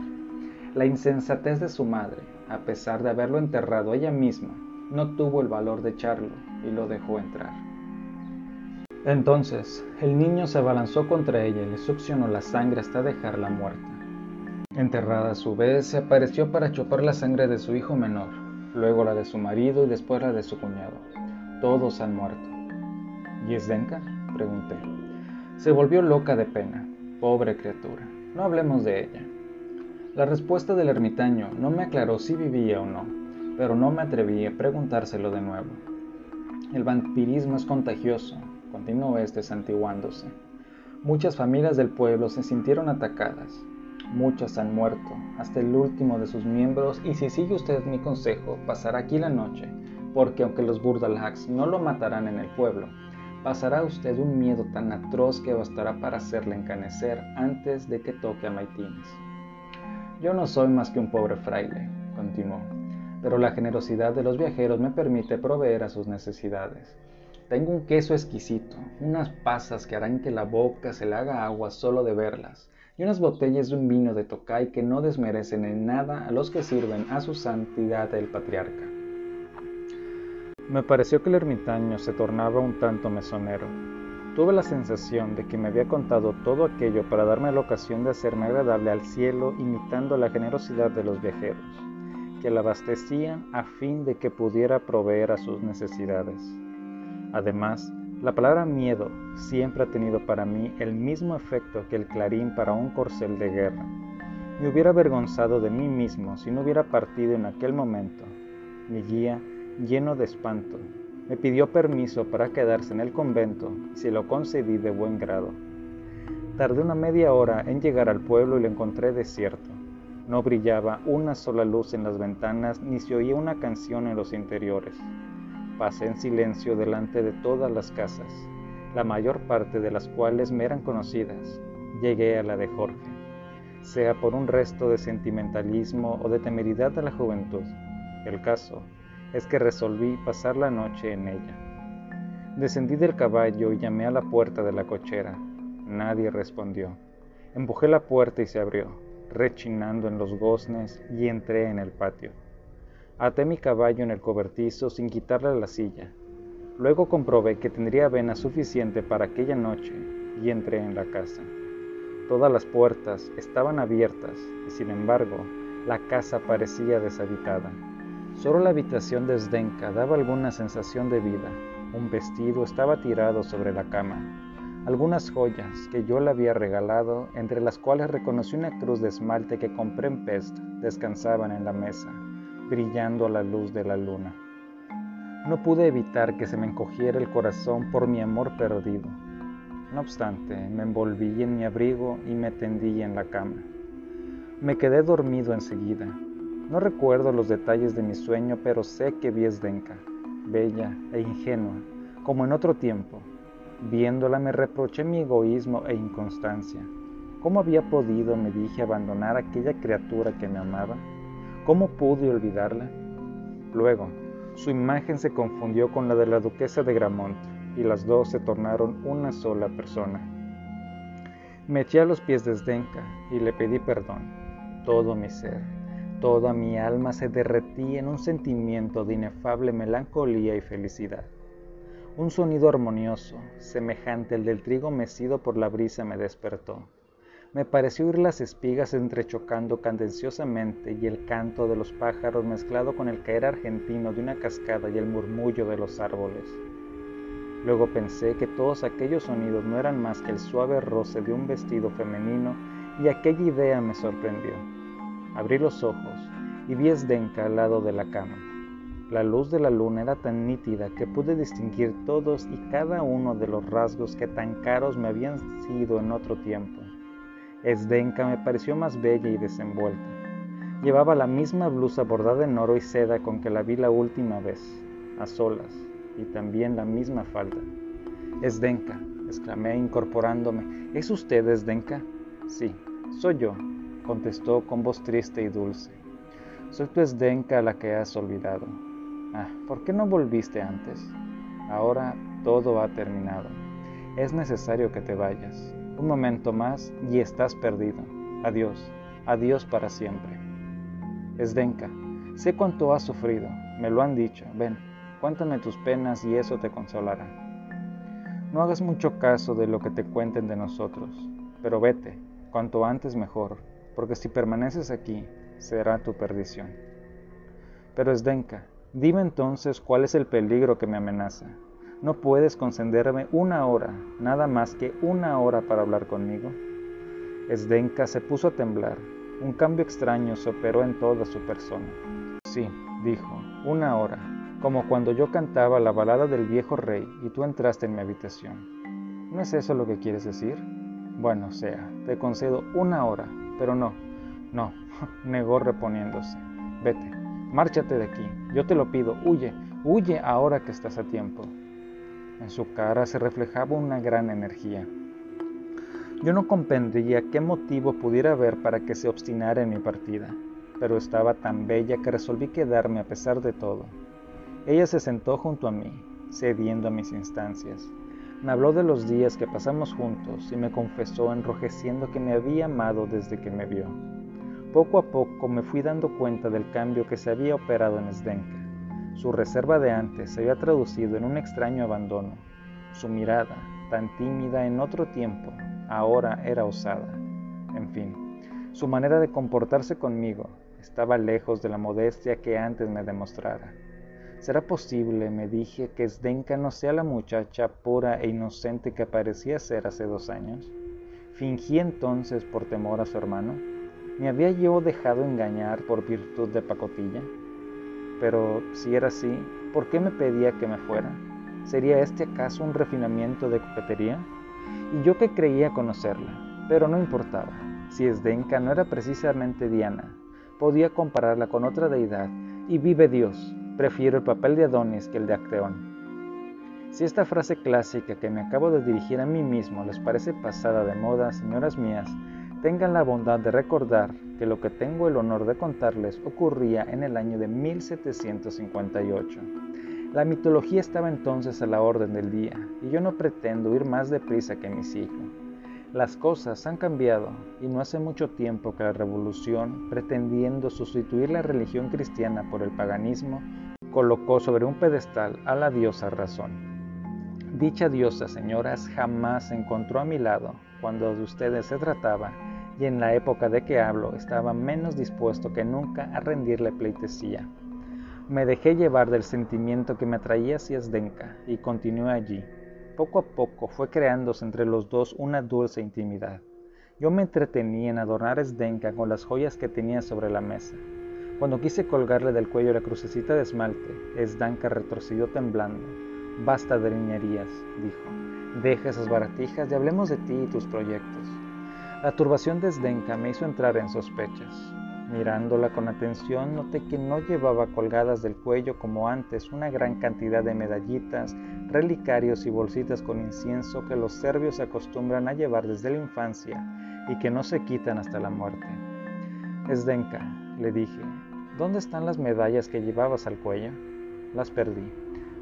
La insensatez de su madre, a pesar de haberlo enterrado ella misma, no tuvo el valor de echarlo y lo dejó entrar. Entonces, el niño se abalanzó contra ella y le succionó la sangre hasta dejarla muerta. Enterrada a su vez, se apareció para chupar la sangre de su hijo menor, luego la de su marido y después la de su cuñado. Todos han muerto. ¿Y Zdenka? Pregunté. Se volvió loca de pena. Pobre criatura. No hablemos de ella. La respuesta del ermitaño no me aclaró si vivía o no, pero no me atreví a preguntárselo de nuevo. El vampirismo es contagioso, continuó este santiguándose. Muchas familias del pueblo se sintieron atacadas, Muchas han muerto, hasta el último de sus miembros, y si sigue usted mi consejo, pasará aquí la noche, porque aunque los Burdalhags no lo matarán en el pueblo, pasará usted un miedo tan atroz que bastará para hacerle encanecer antes de que toque a Maitines. Yo no soy más que un pobre fraile, continuó, pero la generosidad de los viajeros me permite proveer a sus necesidades. Tengo un queso exquisito, unas pasas que harán que la boca se le haga agua solo de verlas, y unas botellas de un vino de Tocay que no desmerecen en nada a los que sirven a su santidad el patriarca. Me pareció que el ermitaño se tornaba un tanto mesonero. Tuve la sensación de que me había contado todo aquello para darme la ocasión de hacerme agradable al cielo imitando la generosidad de los viajeros, que la abastecían a fin de que pudiera proveer a sus necesidades. Además, la palabra miedo siempre ha tenido para mí el mismo efecto que el clarín para un corcel de guerra. Me hubiera avergonzado de mí mismo si no hubiera partido en aquel momento. Mi guía, lleno de espanto, me pidió permiso para quedarse en el convento y se lo concedí de buen grado. Tardé una media hora en llegar al pueblo y lo encontré desierto. No brillaba una sola luz en las ventanas ni se oía una canción en los interiores. Pasé en silencio delante de todas las casas, la mayor parte de las cuales me eran conocidas. Llegué a la de Jorge, sea por un resto de sentimentalismo o de temeridad de la juventud. El caso es que resolví pasar la noche en ella. Descendí del caballo y llamé a la puerta de la cochera. Nadie respondió. Empujé la puerta y se abrió, rechinando en los goznes, y entré en el patio. Até mi caballo en el cobertizo sin quitarle la silla. Luego comprobé que tendría avena suficiente para aquella noche y entré en la casa. Todas las puertas estaban abiertas y sin embargo la casa parecía deshabitada. Solo la habitación de Zdenka daba alguna sensación de vida. Un vestido estaba tirado sobre la cama. Algunas joyas que yo le había regalado, entre las cuales reconocí una cruz de esmalte que compré en Pest, descansaban en la mesa, brillando a la luz de la luna. No pude evitar que se me encogiera el corazón por mi amor perdido. No obstante, me envolví en mi abrigo y me tendí en la cama. Me quedé dormido enseguida. No recuerdo los detalles de mi sueño, pero sé que vi Esdenka, bella e ingenua, como en otro tiempo. Viéndola me reproché mi egoísmo e inconstancia. ¿Cómo había podido, me dije, abandonar a aquella criatura que me amaba? ¿Cómo pude olvidarla? Luego, su imagen se confundió con la de la duquesa de Gramont y las dos se tornaron una sola persona. Me eché a los pies de Zdenka y le pedí perdón. Todo mi ser, toda mi alma se derretía en un sentimiento de inefable melancolía y felicidad. Un sonido armonioso, semejante al del trigo mecido por la brisa, me despertó me pareció oír las espigas entrechocando candenciosamente y el canto de los pájaros mezclado con el caer argentino de una cascada y el murmullo de los árboles. Luego pensé que todos aquellos sonidos no eran más que el suave roce de un vestido femenino y aquella idea me sorprendió. Abrí los ojos y vi Esdenka al lado de la cama. La luz de la luna era tan nítida que pude distinguir todos y cada uno de los rasgos que tan caros me habían sido en otro tiempo. Esdenka me pareció más bella y desenvuelta. Llevaba la misma blusa bordada en oro y seda con que la vi la última vez, a solas, y también la misma falda. Esdenka, exclamé incorporándome. ¿Es usted Esdenka? Sí, soy yo, contestó con voz triste y dulce. Soy tu Esdenka a la que has olvidado. Ah, ¿por qué no volviste antes? Ahora todo ha terminado. Es necesario que te vayas. Un momento más y estás perdido. Adiós, adiós para siempre. Esdenka, sé cuánto has sufrido, me lo han dicho. Ven, cuéntame tus penas y eso te consolará. No hagas mucho caso de lo que te cuenten de nosotros, pero vete, cuanto antes mejor, porque si permaneces aquí, será tu perdición. Pero Esdenka, dime entonces cuál es el peligro que me amenaza. ¿No puedes concederme una hora, nada más que una hora para hablar conmigo? Esdenka se puso a temblar. Un cambio extraño se operó en toda su persona. Sí, dijo, una hora, como cuando yo cantaba la balada del viejo rey y tú entraste en mi habitación. ¿No es eso lo que quieres decir? Bueno, sea, te concedo una hora, pero no, no, negó reponiéndose. Vete, márchate de aquí, yo te lo pido, huye, huye ahora que estás a tiempo. En su cara se reflejaba una gran energía. Yo no comprendía qué motivo pudiera haber para que se obstinara en mi partida, pero estaba tan bella que resolví quedarme a pesar de todo. Ella se sentó junto a mí, cediendo a mis instancias. Me habló de los días que pasamos juntos y me confesó enrojeciendo que me había amado desde que me vio. Poco a poco me fui dando cuenta del cambio que se había operado en Sdenka. Su reserva de antes se había traducido en un extraño abandono. Su mirada, tan tímida en otro tiempo, ahora era osada. En fin, su manera de comportarse conmigo estaba lejos de la modestia que antes me demostrara. ¿Será posible, me dije, que Zdenka no sea la muchacha pura e inocente que parecía ser hace dos años? ¿Fingí entonces por temor a su hermano? ¿Me había yo dejado engañar por virtud de pacotilla? Pero si era así, ¿por qué me pedía que me fuera? ¿Sería este acaso un refinamiento de coquetería? Y yo que creía conocerla, pero no importaba. Si Esdenka no era precisamente Diana, podía compararla con otra deidad, y vive Dios, prefiero el papel de Adonis que el de Acteón. Si esta frase clásica que me acabo de dirigir a mí mismo les parece pasada de moda, señoras mías, tengan la bondad de recordar que lo que tengo el honor de contarles ocurría en el año de 1758. La mitología estaba entonces a la orden del día y yo no pretendo ir más deprisa que mi siglo. Las cosas han cambiado y no hace mucho tiempo que la revolución, pretendiendo sustituir la religión cristiana por el paganismo, colocó sobre un pedestal a la diosa razón. Dicha diosa, señoras, jamás se encontró a mi lado cuando de ustedes se trataba y en la época de que hablo estaba menos dispuesto que nunca a rendirle pleitesía. Me dejé llevar del sentimiento que me atraía hacia Zdenka y continué allí. Poco a poco fue creándose entre los dos una dulce intimidad. Yo me entretenía en adornar a Zdenka con las joyas que tenía sobre la mesa. Cuando quise colgarle del cuello la crucecita de esmalte, Zdenka retrocedió temblando. Basta de niñerías, dijo. Deja esas baratijas y hablemos de ti y tus proyectos. La turbación de Zdenka me hizo entrar en sospechas. Mirándola con atención, noté que no llevaba colgadas del cuello como antes una gran cantidad de medallitas, relicarios y bolsitas con incienso que los serbios acostumbran a llevar desde la infancia y que no se quitan hasta la muerte. Zdenka, le dije, ¿dónde están las medallas que llevabas al cuello? Las perdí,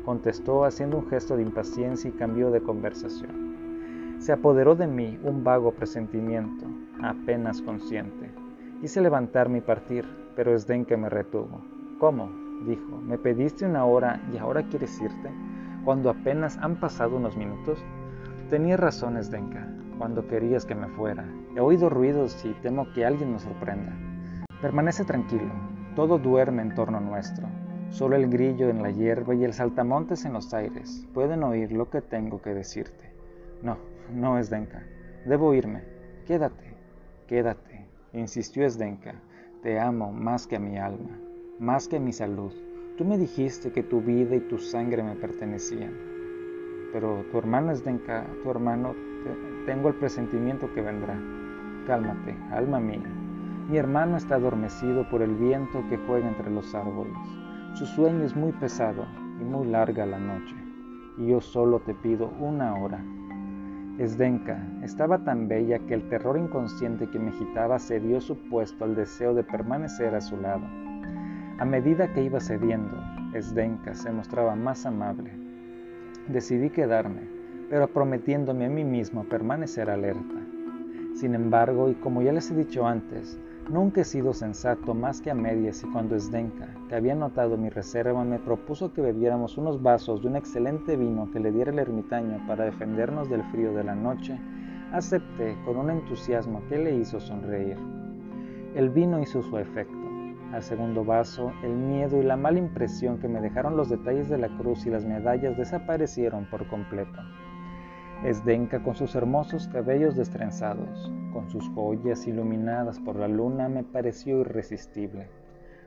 contestó haciendo un gesto de impaciencia y cambió de conversación. Se apoderó de mí un vago presentimiento, apenas consciente. Hice levantarme y partir, pero Sdenka me retuvo. ¿Cómo? dijo. ¿Me pediste una hora y ahora quieres irte? Cuando apenas han pasado unos minutos. Tenías razón, Sdenka, cuando querías que me fuera. He oído ruidos y temo que alguien nos sorprenda. Permanece tranquilo, todo duerme en torno nuestro. Solo el grillo en la hierba y el saltamontes en los aires pueden oír lo que tengo que decirte. No, no, Esdenka. Debo irme. Quédate, quédate, insistió Esdenka. Te amo más que a mi alma, más que a mi salud. Tú me dijiste que tu vida y tu sangre me pertenecían. Pero tu hermano Esdenka, tu hermano, tengo el presentimiento que vendrá. Cálmate, alma mía. Mi hermano está adormecido por el viento que juega entre los árboles. Su sueño es muy pesado y muy larga la noche. Y yo solo te pido una hora Esdenka estaba tan bella que el terror inconsciente que me agitaba cedió su puesto al deseo de permanecer a su lado. A medida que iba cediendo, Esdenka se mostraba más amable. Decidí quedarme, pero prometiéndome a mí mismo permanecer alerta. Sin embargo, y como ya les he dicho antes, Nunca he sido sensato más que a medias y cuando Esdenka, que había notado mi reserva, me propuso que bebiéramos unos vasos de un excelente vino que le diera el ermitaño para defendernos del frío de la noche, acepté con un entusiasmo que le hizo sonreír. El vino hizo su efecto. Al segundo vaso, el miedo y la mala impresión que me dejaron los detalles de la cruz y las medallas desaparecieron por completo. Esdenka con sus hermosos cabellos destrenzados, con sus joyas iluminadas por la luna, me pareció irresistible.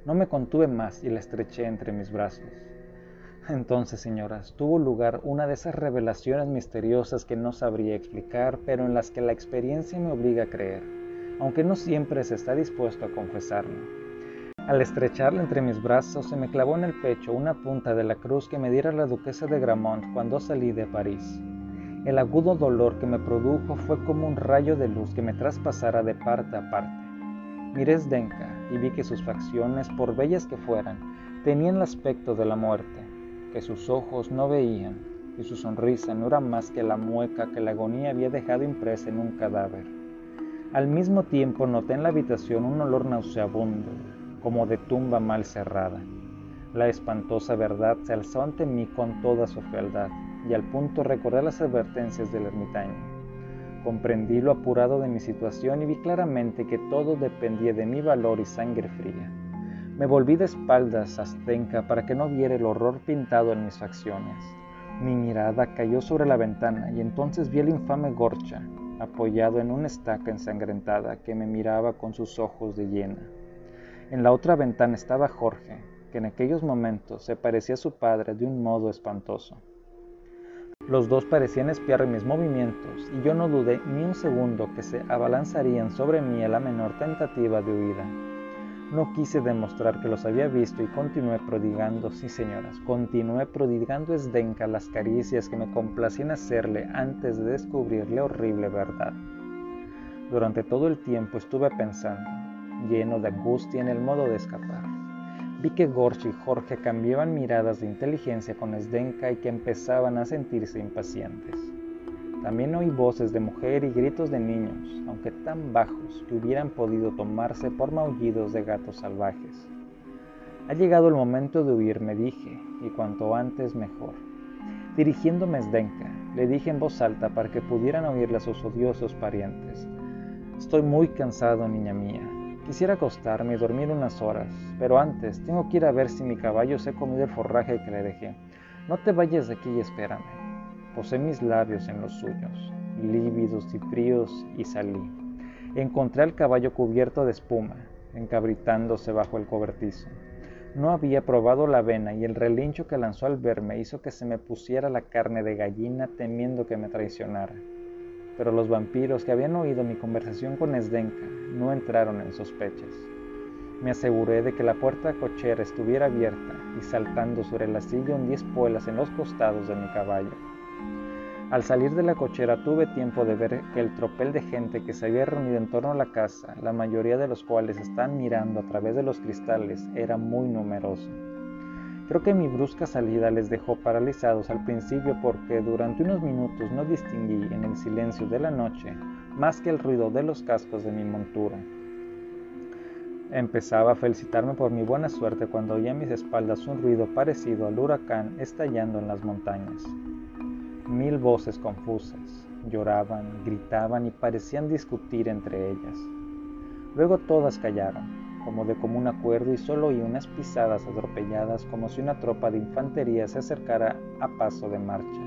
No me contuve más y la estreché entre mis brazos. Entonces, señoras, tuvo lugar una de esas revelaciones misteriosas que no sabría explicar, pero en las que la experiencia me obliga a creer, aunque no siempre se está dispuesto a confesarlo. Al estrecharla entre mis brazos, se me clavó en el pecho una punta de la cruz que me diera la duquesa de Gramont cuando salí de París. El agudo dolor que me produjo fue como un rayo de luz que me traspasara de parte a parte. Miré Zdenka y vi que sus facciones, por bellas que fueran, tenían el aspecto de la muerte, que sus ojos no veían y su sonrisa no era más que la mueca que la agonía había dejado impresa en un cadáver. Al mismo tiempo noté en la habitación un olor nauseabundo, como de tumba mal cerrada. La espantosa verdad se alzó ante mí con toda su fealdad y al punto recordé las advertencias del ermitaño. Comprendí lo apurado de mi situación y vi claramente que todo dependía de mi valor y sangre fría. Me volví de espaldas a Stenka para que no viera el horror pintado en mis facciones. Mi mirada cayó sobre la ventana y entonces vi al infame Gorcha, apoyado en una estaca ensangrentada que me miraba con sus ojos de hiena. En la otra ventana estaba Jorge, que en aquellos momentos se parecía a su padre de un modo espantoso. Los dos parecían espiar mis movimientos y yo no dudé ni un segundo que se abalanzarían sobre mí a la menor tentativa de huida. No quise demostrar que los había visto y continué prodigando, sí señoras, continué prodigando esdenca las caricias que me complacían hacerle antes de descubrir la horrible verdad. Durante todo el tiempo estuve pensando, lleno de angustia en el modo de escapar. Vi que Gorch y Jorge cambiaban miradas de inteligencia con Esdenka y que empezaban a sentirse impacientes. También oí voces de mujer y gritos de niños, aunque tan bajos que hubieran podido tomarse por maullidos de gatos salvajes. Ha llegado el momento de huir, me dije, y cuanto antes mejor. Dirigiéndome a Zdenka, le dije en voz alta para que pudieran oírle a sus odiosos parientes. Estoy muy cansado, niña mía. Quisiera acostarme y dormir unas horas, pero antes tengo que ir a ver si mi caballo se ha comido el forraje que le dejé. No te vayas de aquí y espérame. Posé mis labios en los suyos, lívidos y fríos, y salí. Encontré al caballo cubierto de espuma, encabritándose bajo el cobertizo. No había probado la avena y el relincho que lanzó al verme hizo que se me pusiera la carne de gallina temiendo que me traicionara. Pero los vampiros que habían oído mi conversación con Esdenka no entraron en sospechas. Me aseguré de que la puerta cochera estuviera abierta y saltando sobre la silla hundí espuelas en los costados de mi caballo. Al salir de la cochera tuve tiempo de ver que el tropel de gente que se había reunido en torno a la casa, la mayoría de los cuales estaban mirando a través de los cristales, era muy numeroso. Creo que mi brusca salida les dejó paralizados al principio porque durante unos minutos no distinguí en el silencio de la noche más que el ruido de los cascos de mi montura. Empezaba a felicitarme por mi buena suerte cuando oí a mis espaldas un ruido parecido al huracán estallando en las montañas. Mil voces confusas lloraban, gritaban y parecían discutir entre ellas. Luego todas callaron, como de común acuerdo, y solo oí unas pisadas atropelladas como si una tropa de infantería se acercara a paso de marcha.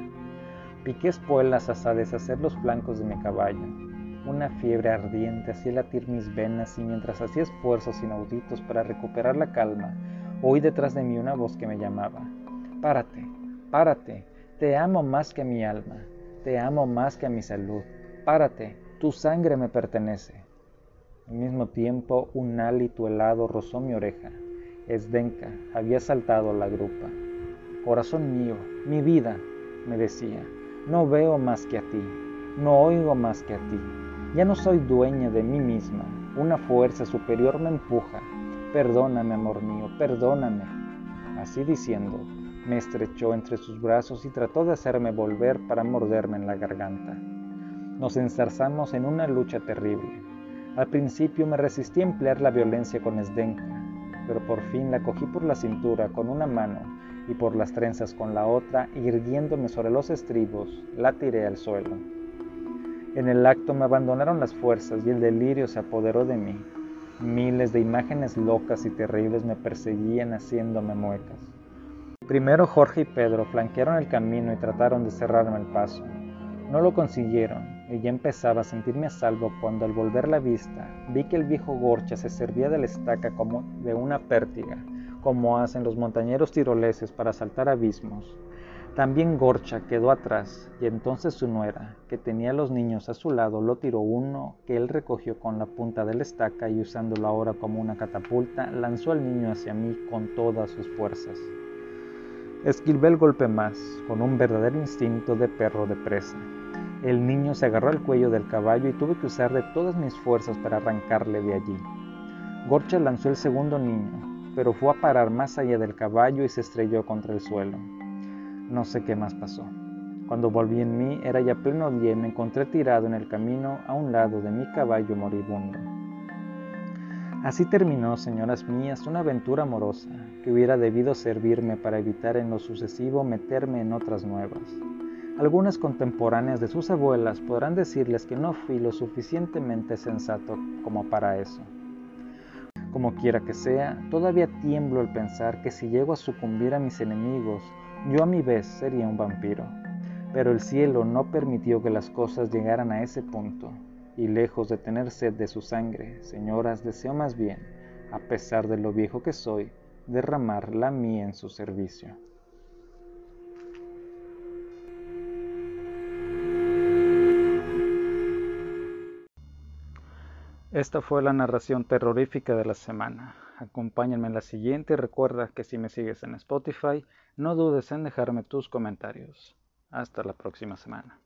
Piqué espuelas hasta deshacer los flancos de mi caballo. Una fiebre ardiente hacía latir mis venas y mientras hacía esfuerzos inauditos para recuperar la calma, oí detrás de mí una voz que me llamaba. Párate, párate, te amo más que mi alma, te amo más que mi salud. Párate, tu sangre me pertenece. Al mismo tiempo, un hálito helado rozó mi oreja. Esdenka había saltado la grupa. Corazón mío, mi vida, me decía, no veo más que a ti, no oigo más que a ti. Ya no soy dueña de mí misma, una fuerza superior me empuja. Perdóname, amor mío, perdóname. Así diciendo, me estrechó entre sus brazos y trató de hacerme volver para morderme en la garganta. Nos enzarzamos en una lucha terrible. Al principio me resistí a emplear la violencia con Esdenka, pero por fin la cogí por la cintura con una mano y por las trenzas con la otra, y irguiéndome sobre los estribos, la tiré al suelo. En el acto me abandonaron las fuerzas y el delirio se apoderó de mí. Miles de imágenes locas y terribles me perseguían haciéndome muecas. Primero Jorge y Pedro flanquearon el camino y trataron de cerrarme el paso. No lo consiguieron y ya empezaba a sentirme a salvo cuando al volver la vista vi que el viejo Gorcha se servía de la estaca como de una pértiga, como hacen los montañeros tiroleses para saltar abismos. También Gorcha quedó atrás y entonces su nuera, que tenía los niños a su lado, lo tiró uno que él recogió con la punta de la estaca y usándolo ahora como una catapulta, lanzó al niño hacia mí con todas sus fuerzas. Esquivé el golpe más, con un verdadero instinto de perro de presa. El niño se agarró al cuello del caballo y tuve que usar de todas mis fuerzas para arrancarle de allí. Gorcha lanzó el segundo niño, pero fue a parar más allá del caballo y se estrelló contra el suelo. No sé qué más pasó. Cuando volví en mí era ya pleno día y me encontré tirado en el camino a un lado de mi caballo moribundo. Así terminó, señoras mías, una aventura amorosa que hubiera debido servirme para evitar en lo sucesivo meterme en otras nuevas. Algunas contemporáneas de sus abuelas podrán decirles que no fui lo suficientemente sensato como para eso. Como quiera que sea, todavía tiemblo al pensar que si llego a sucumbir a mis enemigos, yo a mi vez sería un vampiro. Pero el cielo no permitió que las cosas llegaran a ese punto y lejos de tener sed de su sangre, señoras, deseo más bien, a pesar de lo viejo que soy, derramar la mía en su servicio. Esta fue la narración terrorífica de la semana. Acompáñenme en la siguiente y recuerda que si me sigues en Spotify, no dudes en dejarme tus comentarios. Hasta la próxima semana.